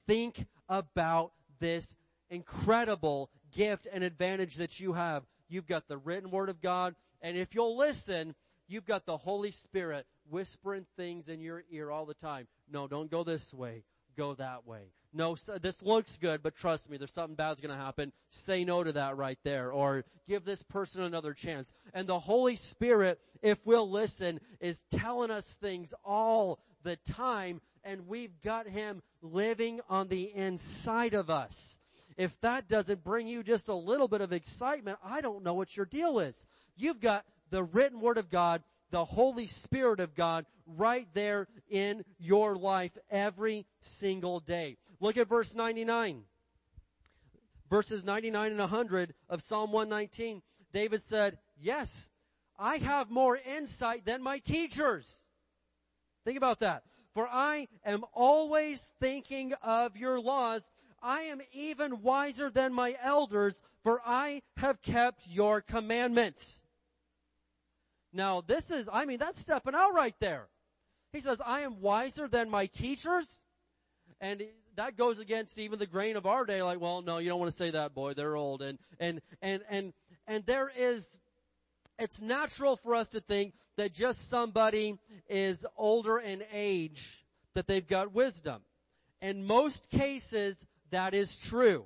Think about this incredible gift and advantage that you have. You've got the written word of God, and if you'll listen, you've got the Holy Spirit whispering things in your ear all the time. No, don't go this way. Go that way. No, this looks good, but trust me, there's something bad's gonna happen. Say no to that right there. Or give this person another chance. And the Holy Spirit, if we'll listen, is telling us things all the time, and we've got Him living on the inside of us. If that doesn't bring you just a little bit of excitement, I don't know what your deal is. You've got the written word of God, the Holy Spirit of God right there in your life every single day. Look at verse 99. Verses 99 and 100 of Psalm 119. David said, yes, I have more insight than my teachers. Think about that. For I am always thinking of your laws. I am even wiser than my elders, for I have kept your commandments. Now this is, I mean, that's stepping out right there. He says, I am wiser than my teachers. And that goes against even the grain of our day, like, well, no, you don't want to say that, boy, they're old. And, and, and, and, and there is, it's natural for us to think that just somebody is older in age, that they've got wisdom. In most cases, that is true.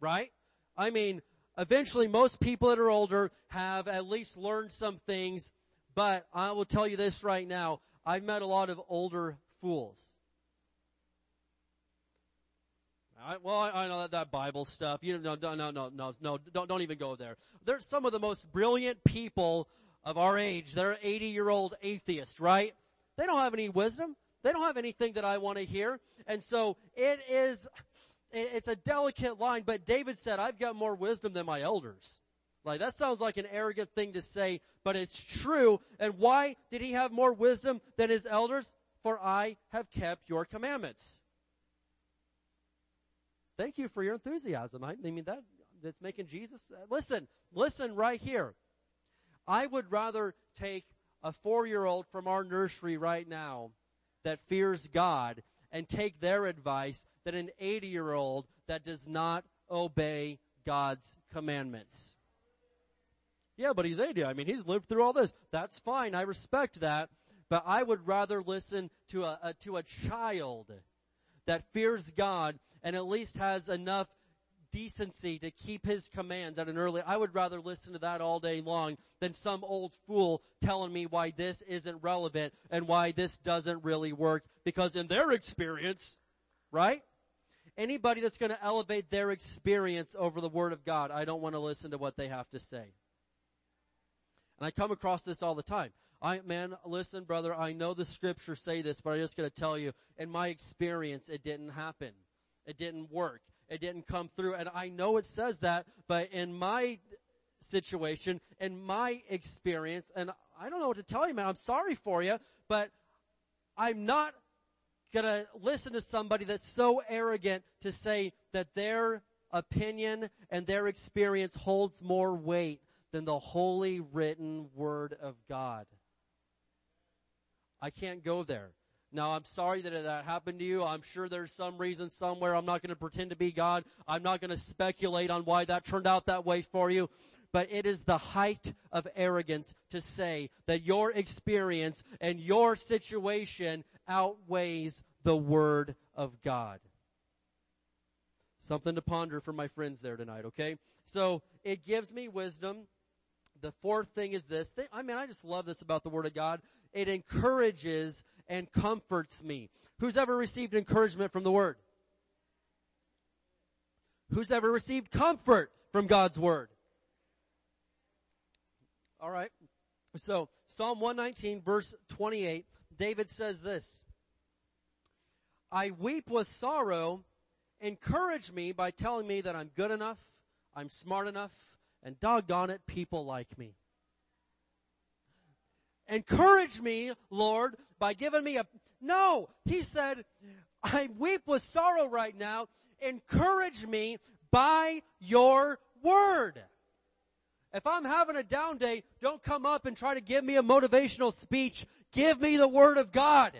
Right? I mean, eventually most people that are older have at least learned some things, but I will tell you this right now, I've met a lot of older fools. I, well, I, I, know that, that Bible stuff. You know, no, no, no, no, no, don't, don't even go there. There's some of the most brilliant people of our age. They're 80 year old atheists, right? They don't have any wisdom. They don't have anything that I want to hear. And so it is, it's a delicate line, but David said, I've got more wisdom than my elders. Like that sounds like an arrogant thing to say, but it's true. And why did he have more wisdom than his elders? For I have kept your commandments. Thank you for your enthusiasm. I mean that, that's making Jesus, listen, listen right here. I would rather take a four-year-old from our nursery right now that fears God and take their advice than an 80 year old that does not obey God's commandments. Yeah, but he's 80. I mean, he's lived through all this. That's fine. I respect that. But I would rather listen to a, a to a child that fears God and at least has enough decency to keep his commands at an early, I would rather listen to that all day long than some old fool telling me why this isn't relevant and why this doesn't really work because in their experience, right? Anybody that's going to elevate their experience over the Word of God, I don't want to listen to what they have to say. And I come across this all the time. I, man, listen, brother, I know the scriptures say this, but I just gotta tell you, in my experience, it didn't happen. It didn't work. It didn't come through. And I know it says that, but in my situation, in my experience, and I don't know what to tell you, man, I'm sorry for you, but I'm not gonna listen to somebody that's so arrogant to say that their opinion and their experience holds more weight than the holy written word of God. I can't go there. Now I'm sorry that that happened to you. I'm sure there's some reason somewhere. I'm not going to pretend to be God. I'm not going to speculate on why that turned out that way for you. But it is the height of arrogance to say that your experience and your situation outweighs the Word of God. Something to ponder for my friends there tonight, okay? So, it gives me wisdom the fourth thing is this. I mean, I just love this about the Word of God. It encourages and comforts me. Who's ever received encouragement from the Word? Who's ever received comfort from God's Word? Alright. So, Psalm 119 verse 28, David says this. I weep with sorrow. Encourage me by telling me that I'm good enough, I'm smart enough, and doggone it, people like me. Encourage me, Lord, by giving me a, no, he said, I weep with sorrow right now. Encourage me by your word. If I'm having a down day, don't come up and try to give me a motivational speech. Give me the word of God.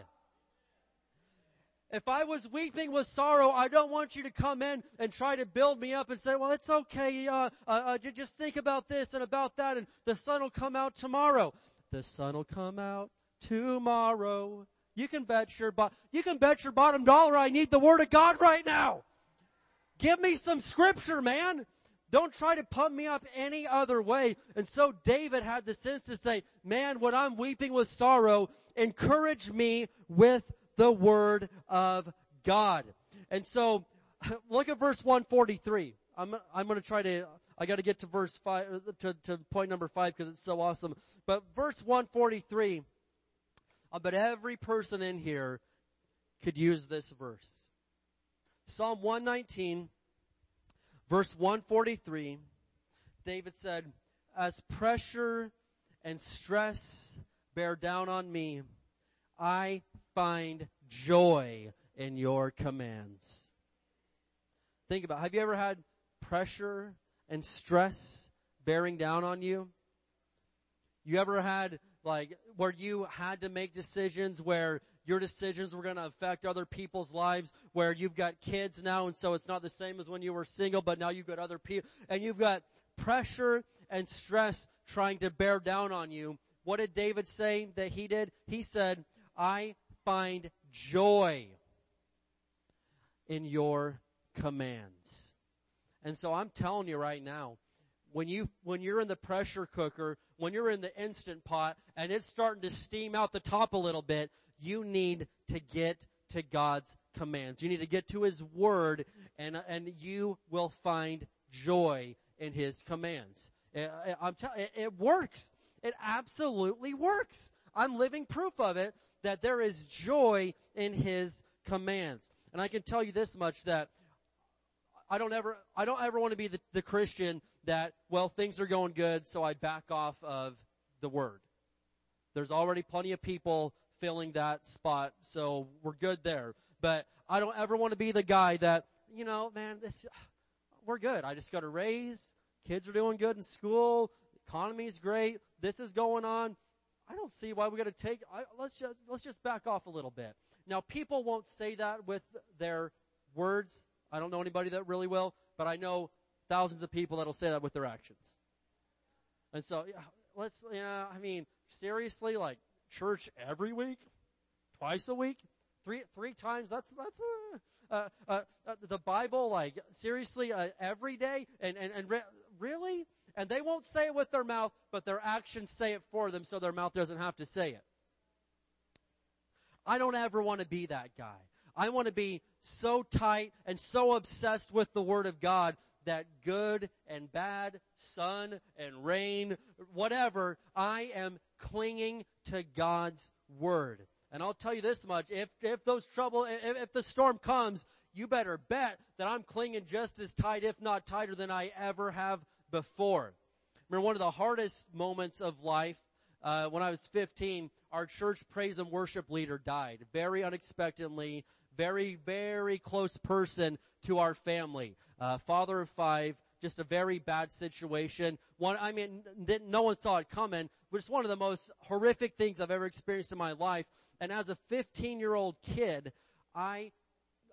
If I was weeping with sorrow, I don't want you to come in and try to build me up and say, well, it's okay, uh, uh, uh, just think about this and about that and the sun will come out tomorrow. The sun will come out tomorrow. You can bet your, bo- you can bet your bottom dollar I need the word of God right now. Give me some scripture, man. Don't try to pump me up any other way. And so David had the sense to say, man, when I'm weeping with sorrow, encourage me with the Word of God. And so, look at verse 143. I'm, I'm gonna try to, I gotta get to verse 5, uh, to, to point number 5 because it's so awesome. But verse 143, I uh, bet every person in here could use this verse. Psalm 119, verse 143, David said, as pressure and stress bear down on me, I find joy in your commands. Think about, have you ever had pressure and stress bearing down on you? You ever had like where you had to make decisions where your decisions were going to affect other people's lives where you've got kids now and so it's not the same as when you were single but now you've got other people and you've got pressure and stress trying to bear down on you. What did David say that he did? He said, I find joy in your commands. And so I'm telling you right now, when you, when you're in the pressure cooker, when you're in the instant pot and it's starting to steam out the top a little bit, you need to get to God's commands. You need to get to His Word and, and you will find joy in His commands. Eh, eh, I'm telling, it works. It absolutely works. I'm living proof of it that there is joy in His commands. And I can tell you this much that I don't ever, I don't ever want to be the, the Christian that, well, things are going good, so I back off of the Word. There's already plenty of people filling that spot, so we're good there. But I don't ever want to be the guy that, you know, man, this, we're good. I just got a raise. Kids are doing good in school. Economy's great. This is going on. I don't see why we got to take. I, let's just let's just back off a little bit. Now, people won't say that with their words. I don't know anybody that really will, but I know thousands of people that'll say that with their actions. And so, yeah, let's. Yeah, I mean, seriously, like church every week, twice a week, three three times. That's that's uh, uh, uh, uh the Bible. Like seriously, uh, every day, and and and re- really. And they won't say it with their mouth, but their actions say it for them so their mouth doesn't have to say it. I don't ever want to be that guy. I want to be so tight and so obsessed with the Word of God that good and bad, sun and rain, whatever, I am clinging to God's Word. And I'll tell you this much, if, if those trouble, if, if the storm comes, you better bet that I'm clinging just as tight, if not tighter than I ever have before. Remember one of the hardest moments of life uh, when I was 15, our church praise and worship leader died very unexpectedly. Very, very close person to our family. Uh, father of five, just a very bad situation. One, I mean, no one saw it coming, but it's one of the most horrific things I've ever experienced in my life. And as a 15 year old kid, I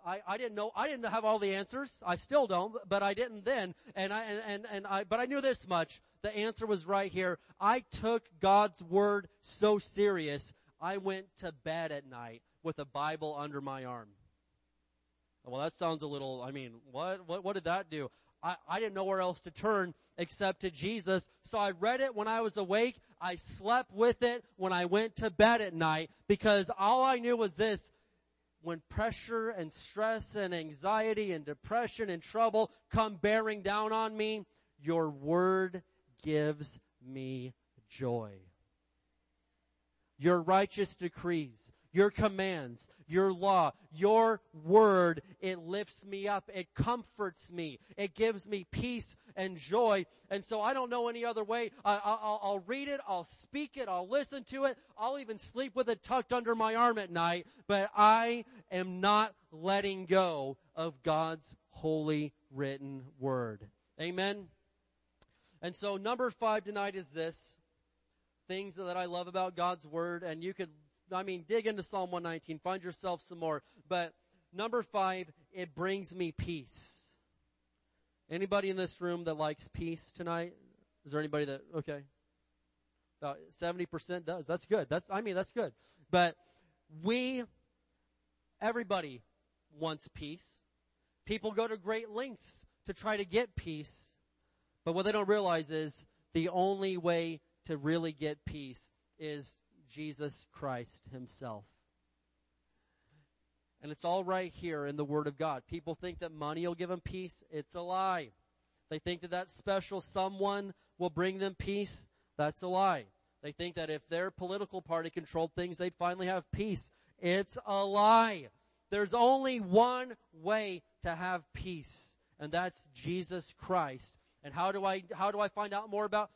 I, I didn't know, I didn't have all the answers. I still don't, but I didn't then. And I, and, and, and I, but I knew this much. The answer was right here. I took God's word so serious, I went to bed at night with a Bible under my arm. Well, that sounds a little, I mean, what, what, what did that do? I, I didn't know where else to turn except to Jesus. So I read it when I was awake. I slept with it when I went to bed at night because all I knew was this, when pressure and stress and anxiety and depression and trouble come bearing down on me, your word gives me joy. Your righteous decrees, your commands, your law, your word, it lifts me up, it comforts me, it gives me peace and joy. And so I don't know any other way. I, will read it, I'll speak it, I'll listen to it, I'll even sleep with it tucked under my arm at night, but I am not letting go of God's holy written word. Amen. And so number five tonight is this. Things that I love about God's word, and you could I mean, dig into Psalm 119, find yourself some more. But number five, it brings me peace. Anybody in this room that likes peace tonight? Is there anybody that, okay. Uh, About 70% does. That's good. That's, I mean, that's good. But we, everybody wants peace. People go to great lengths to try to get peace. But what they don't realize is the only way to really get peace is Jesus Christ himself. And it's all right here in the Word of God. People think that money will give them peace. It's a lie. They think that that special someone will bring them peace. That's a lie. They think that if their political party controlled things, they'd finally have peace. It's a lie. There's only one way to have peace, and that's Jesus Christ. And how do I, how do I find out more about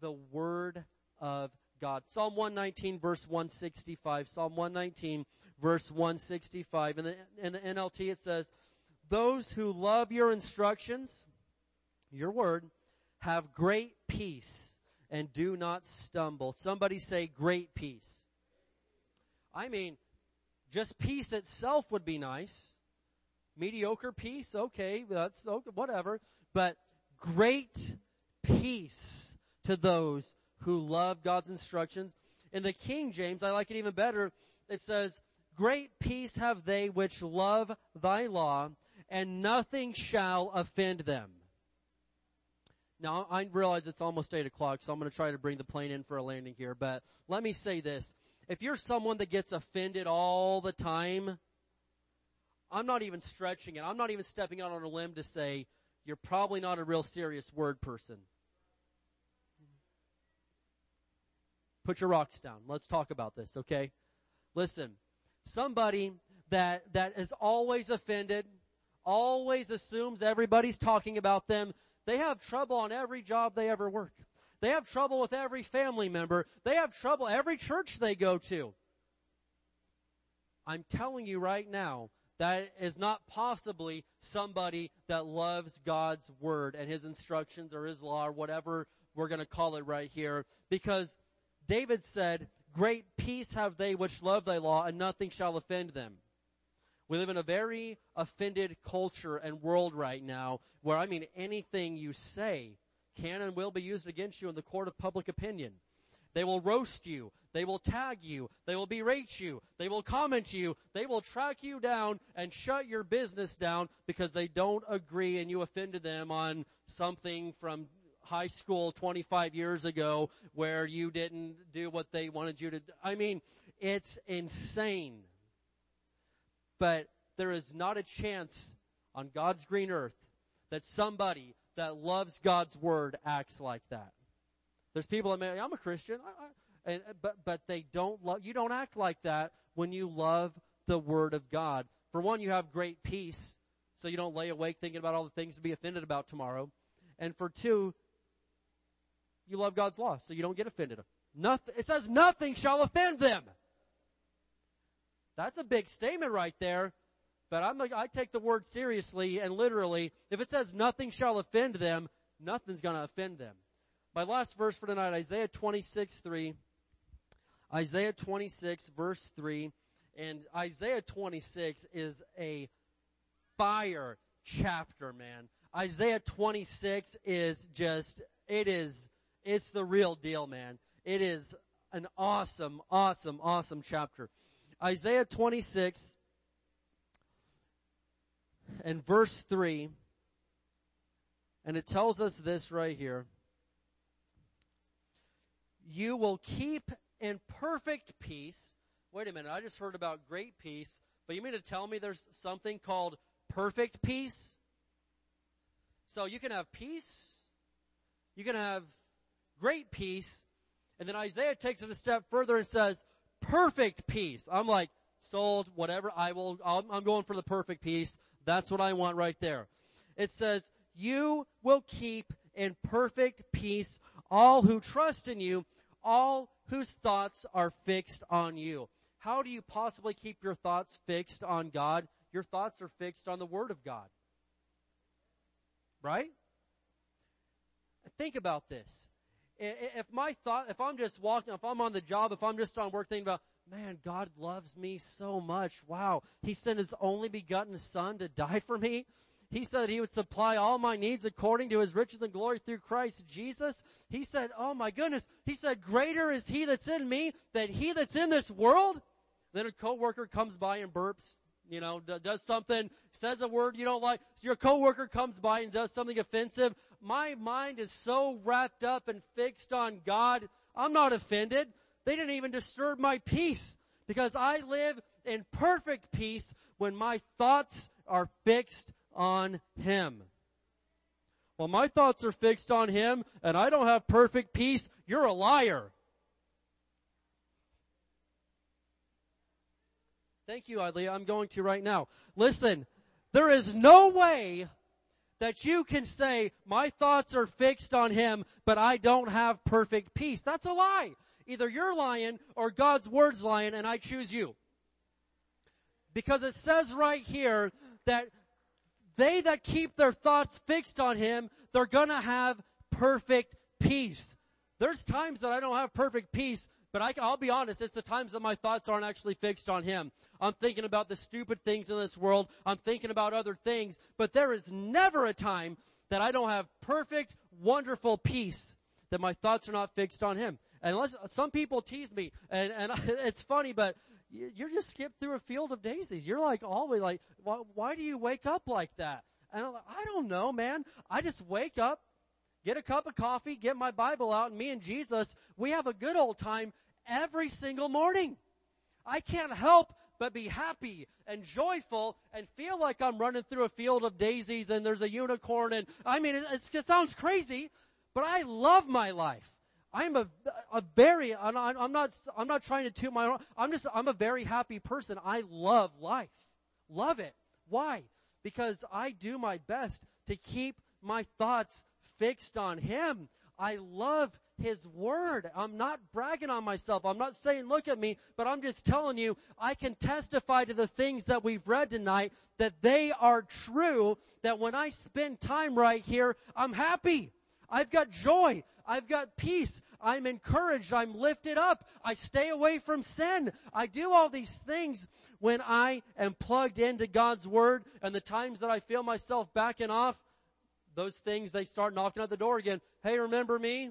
the Word of God. Psalm 119 verse 165. Psalm 119 verse 165. In the, in the NLT it says, those who love your instructions, your word, have great peace and do not stumble. Somebody say great peace. I mean, just peace itself would be nice. Mediocre peace, okay, that's okay, whatever. But great peace to those who love God's instructions. In the King James, I like it even better. It says, great peace have they which love thy law and nothing shall offend them. Now, I realize it's almost 8 o'clock, so I'm going to try to bring the plane in for a landing here, but let me say this. If you're someone that gets offended all the time, I'm not even stretching it. I'm not even stepping out on a limb to say, you're probably not a real serious word person. Put your rocks down. Let's talk about this, okay? Listen, somebody that, that is always offended, always assumes everybody's talking about them, they have trouble on every job they ever work. They have trouble with every family member. They have trouble every church they go to. I'm telling you right now, that is not possibly somebody that loves God's word and his instructions or his law or whatever we're gonna call it right here because David said, great peace have they which love thy law and nothing shall offend them. We live in a very offended culture and world right now where I mean anything you say can and will be used against you in the court of public opinion. They will roast you. They will tag you. They will berate you. They will comment you. They will track you down and shut your business down because they don't agree and you offended them on something from high school 25 years ago where you didn't do what they wanted you to do. I mean, it's insane. But there is not a chance on God's green earth that somebody that loves God's word acts like that. There's people that may, I'm a Christian, I, I, and, uh, but, but they don't love, you don't act like that when you love the word of God. For one, you have great peace, so you don't lay awake thinking about all the things to be offended about tomorrow. And for two, you love God's law, so you don't get offended. Nothing, it says nothing shall offend them. That's a big statement right there. But I'm like, I take the word seriously and literally. If it says nothing shall offend them, nothing's gonna offend them. My last verse for tonight, Isaiah 26, 3. Isaiah 26 verse 3. And Isaiah 26 is a fire chapter, man. Isaiah 26 is just, it is, it's the real deal, man. It is an awesome, awesome, awesome chapter. Isaiah 26 and verse 3, and it tells us this right here. You will keep in perfect peace. Wait a minute, I just heard about great peace, but you mean to tell me there's something called perfect peace? So you can have peace, you can have great peace, and then Isaiah takes it a step further and says, perfect peace. I'm like, sold, whatever, I will, i am going for the perfect peace. That's what I want right there. It says, you will keep in perfect peace all who trust in you, all whose thoughts are fixed on you. How do you possibly keep your thoughts fixed on God? Your thoughts are fixed on the Word of God. Right? Think about this. If my thought, if I'm just walking, if I'm on the job, if I'm just on work thinking about, man, God loves me so much. Wow. He sent his only begotten son to die for me. He said he would supply all my needs according to his riches and glory through Christ Jesus. He said, oh my goodness. He said, greater is he that's in me than he that's in this world. Then a coworker comes by and burps you know, does something, says a word you don't like, so your coworker comes by and does something offensive. My mind is so wrapped up and fixed on God, I'm not offended. They didn't even disturb my peace because I live in perfect peace when my thoughts are fixed on Him. Well, my thoughts are fixed on Him and I don't have perfect peace, you're a liar. Thank you, Idley. I'm going to right now. Listen, there is no way that you can say, my thoughts are fixed on him, but I don't have perfect peace. That's a lie. Either you're lying or God's word's lying and I choose you. Because it says right here that they that keep their thoughts fixed on him, they're gonna have perfect peace. There's times that I don't have perfect peace, but I, I'll be honest, it's the times that my thoughts aren't actually fixed on Him. I'm thinking about the stupid things in this world. I'm thinking about other things. But there is never a time that I don't have perfect, wonderful peace that my thoughts are not fixed on Him. And unless, some people tease me, and, and it's funny, but you're just skipped through a field of daisies. You're like always like, why, why do you wake up like that? And I'm like, I don't know, man. I just wake up, get a cup of coffee, get my Bible out, and me and Jesus, we have a good old time every single morning. I can't help but be happy and joyful and feel like I'm running through a field of daisies and there's a unicorn and, I mean, it, it sounds crazy, but I love my life. I'm a, a very, I'm not, I'm not trying to toot my own, I'm just, I'm a very happy person. I love life. Love it. Why? Because I do my best to keep my thoughts fixed on Him. I love His Word. I'm not bragging on myself. I'm not saying look at me, but I'm just telling you, I can testify to the things that we've read tonight that they are true, that when I spend time right here, I'm happy. I've got joy. I've got peace. I'm encouraged. I'm lifted up. I stay away from sin. I do all these things when I am plugged into God's Word and the times that I feel myself backing off, those things, they start knocking at the door again. Hey, remember me?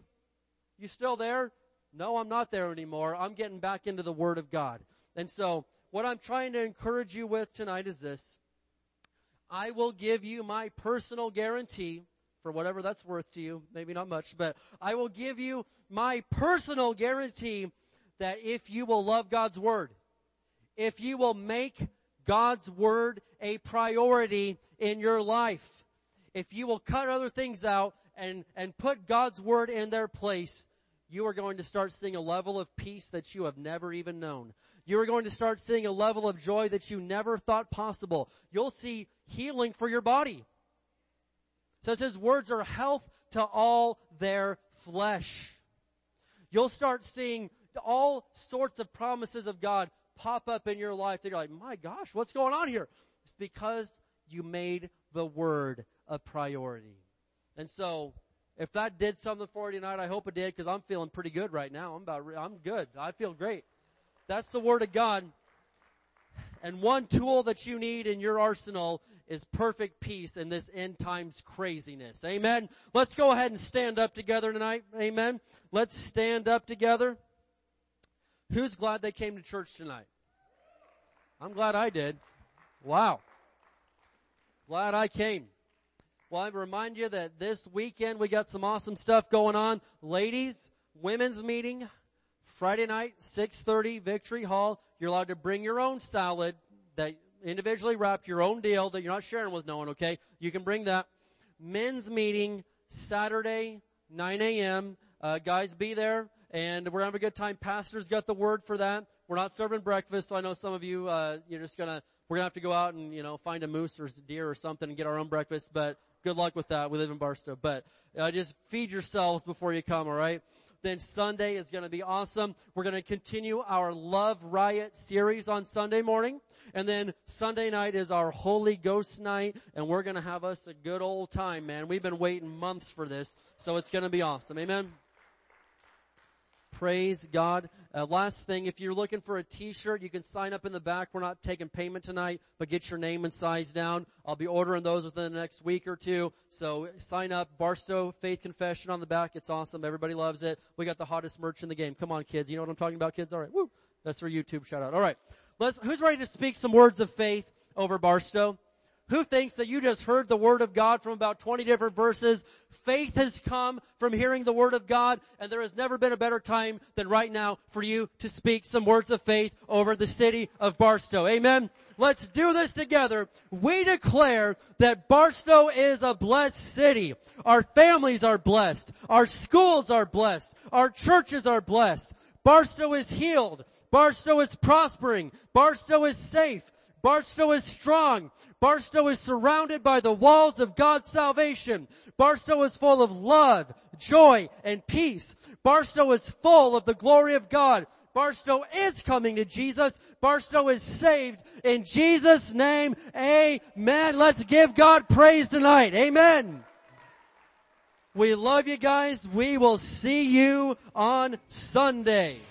You still there? No, I'm not there anymore. I'm getting back into the Word of God. And so, what I'm trying to encourage you with tonight is this. I will give you my personal guarantee for whatever that's worth to you. Maybe not much, but I will give you my personal guarantee that if you will love God's Word, if you will make God's Word a priority in your life. If you will cut other things out and, and put God's Word in their place, you are going to start seeing a level of peace that you have never even known. You are going to start seeing a level of joy that you never thought possible. You'll see healing for your body. It says his words are health to all their flesh. You'll start seeing all sorts of promises of God pop up in your life that you're like, my gosh, what's going on here? It's because you made the word a priority. And so, if that did something for you tonight, I hope it did because I'm feeling pretty good right now. I'm about, I'm good. I feel great. That's the word of God. And one tool that you need in your arsenal is perfect peace in this end times craziness. Amen. Let's go ahead and stand up together tonight. Amen. Let's stand up together. Who's glad they came to church tonight? I'm glad I did. Wow. Glad I came. Well, I remind you that this weekend we got some awesome stuff going on. Ladies, women's meeting, Friday night, 6.30, Victory Hall. You're allowed to bring your own salad that individually wrapped, your own deal that you're not sharing with no one, okay? You can bring that. Men's meeting, Saturday, 9 a.m. Uh, guys, be there and we're having a good time. Pastor's got the word for that. We're not serving breakfast, so I know some of you, uh, you're just gonna, we're gonna have to go out and, you know, find a moose or a deer or something and get our own breakfast, but good luck with that. We live in Barstow, but, uh, just feed yourselves before you come, alright? Then Sunday is gonna be awesome. We're gonna continue our Love Riot series on Sunday morning. And then Sunday night is our Holy Ghost night, and we're gonna have us a good old time, man. We've been waiting months for this, so it's gonna be awesome. Amen? Praise God. Uh, last thing, if you're looking for a t-shirt, you can sign up in the back. We're not taking payment tonight, but get your name and size down. I'll be ordering those within the next week or two. So sign up. Barstow Faith Confession on the back. It's awesome. Everybody loves it. We got the hottest merch in the game. Come on, kids. You know what I'm talking about, kids? All right. Woo. That's for YouTube shout out. All right. Let's, who's ready to speak some words of faith over Barstow? Who thinks that you just heard the word of God from about 20 different verses? Faith has come from hearing the word of God and there has never been a better time than right now for you to speak some words of faith over the city of Barstow. Amen. Let's do this together. We declare that Barstow is a blessed city. Our families are blessed. Our schools are blessed. Our churches are blessed. Barstow is healed. Barstow is prospering. Barstow is safe. Barstow is strong. Barstow is surrounded by the walls of God's salvation. Barstow is full of love, joy, and peace. Barstow is full of the glory of God. Barstow is coming to Jesus. Barstow is saved. In Jesus' name, amen. Let's give God praise tonight. Amen. We love you guys. We will see you on Sunday.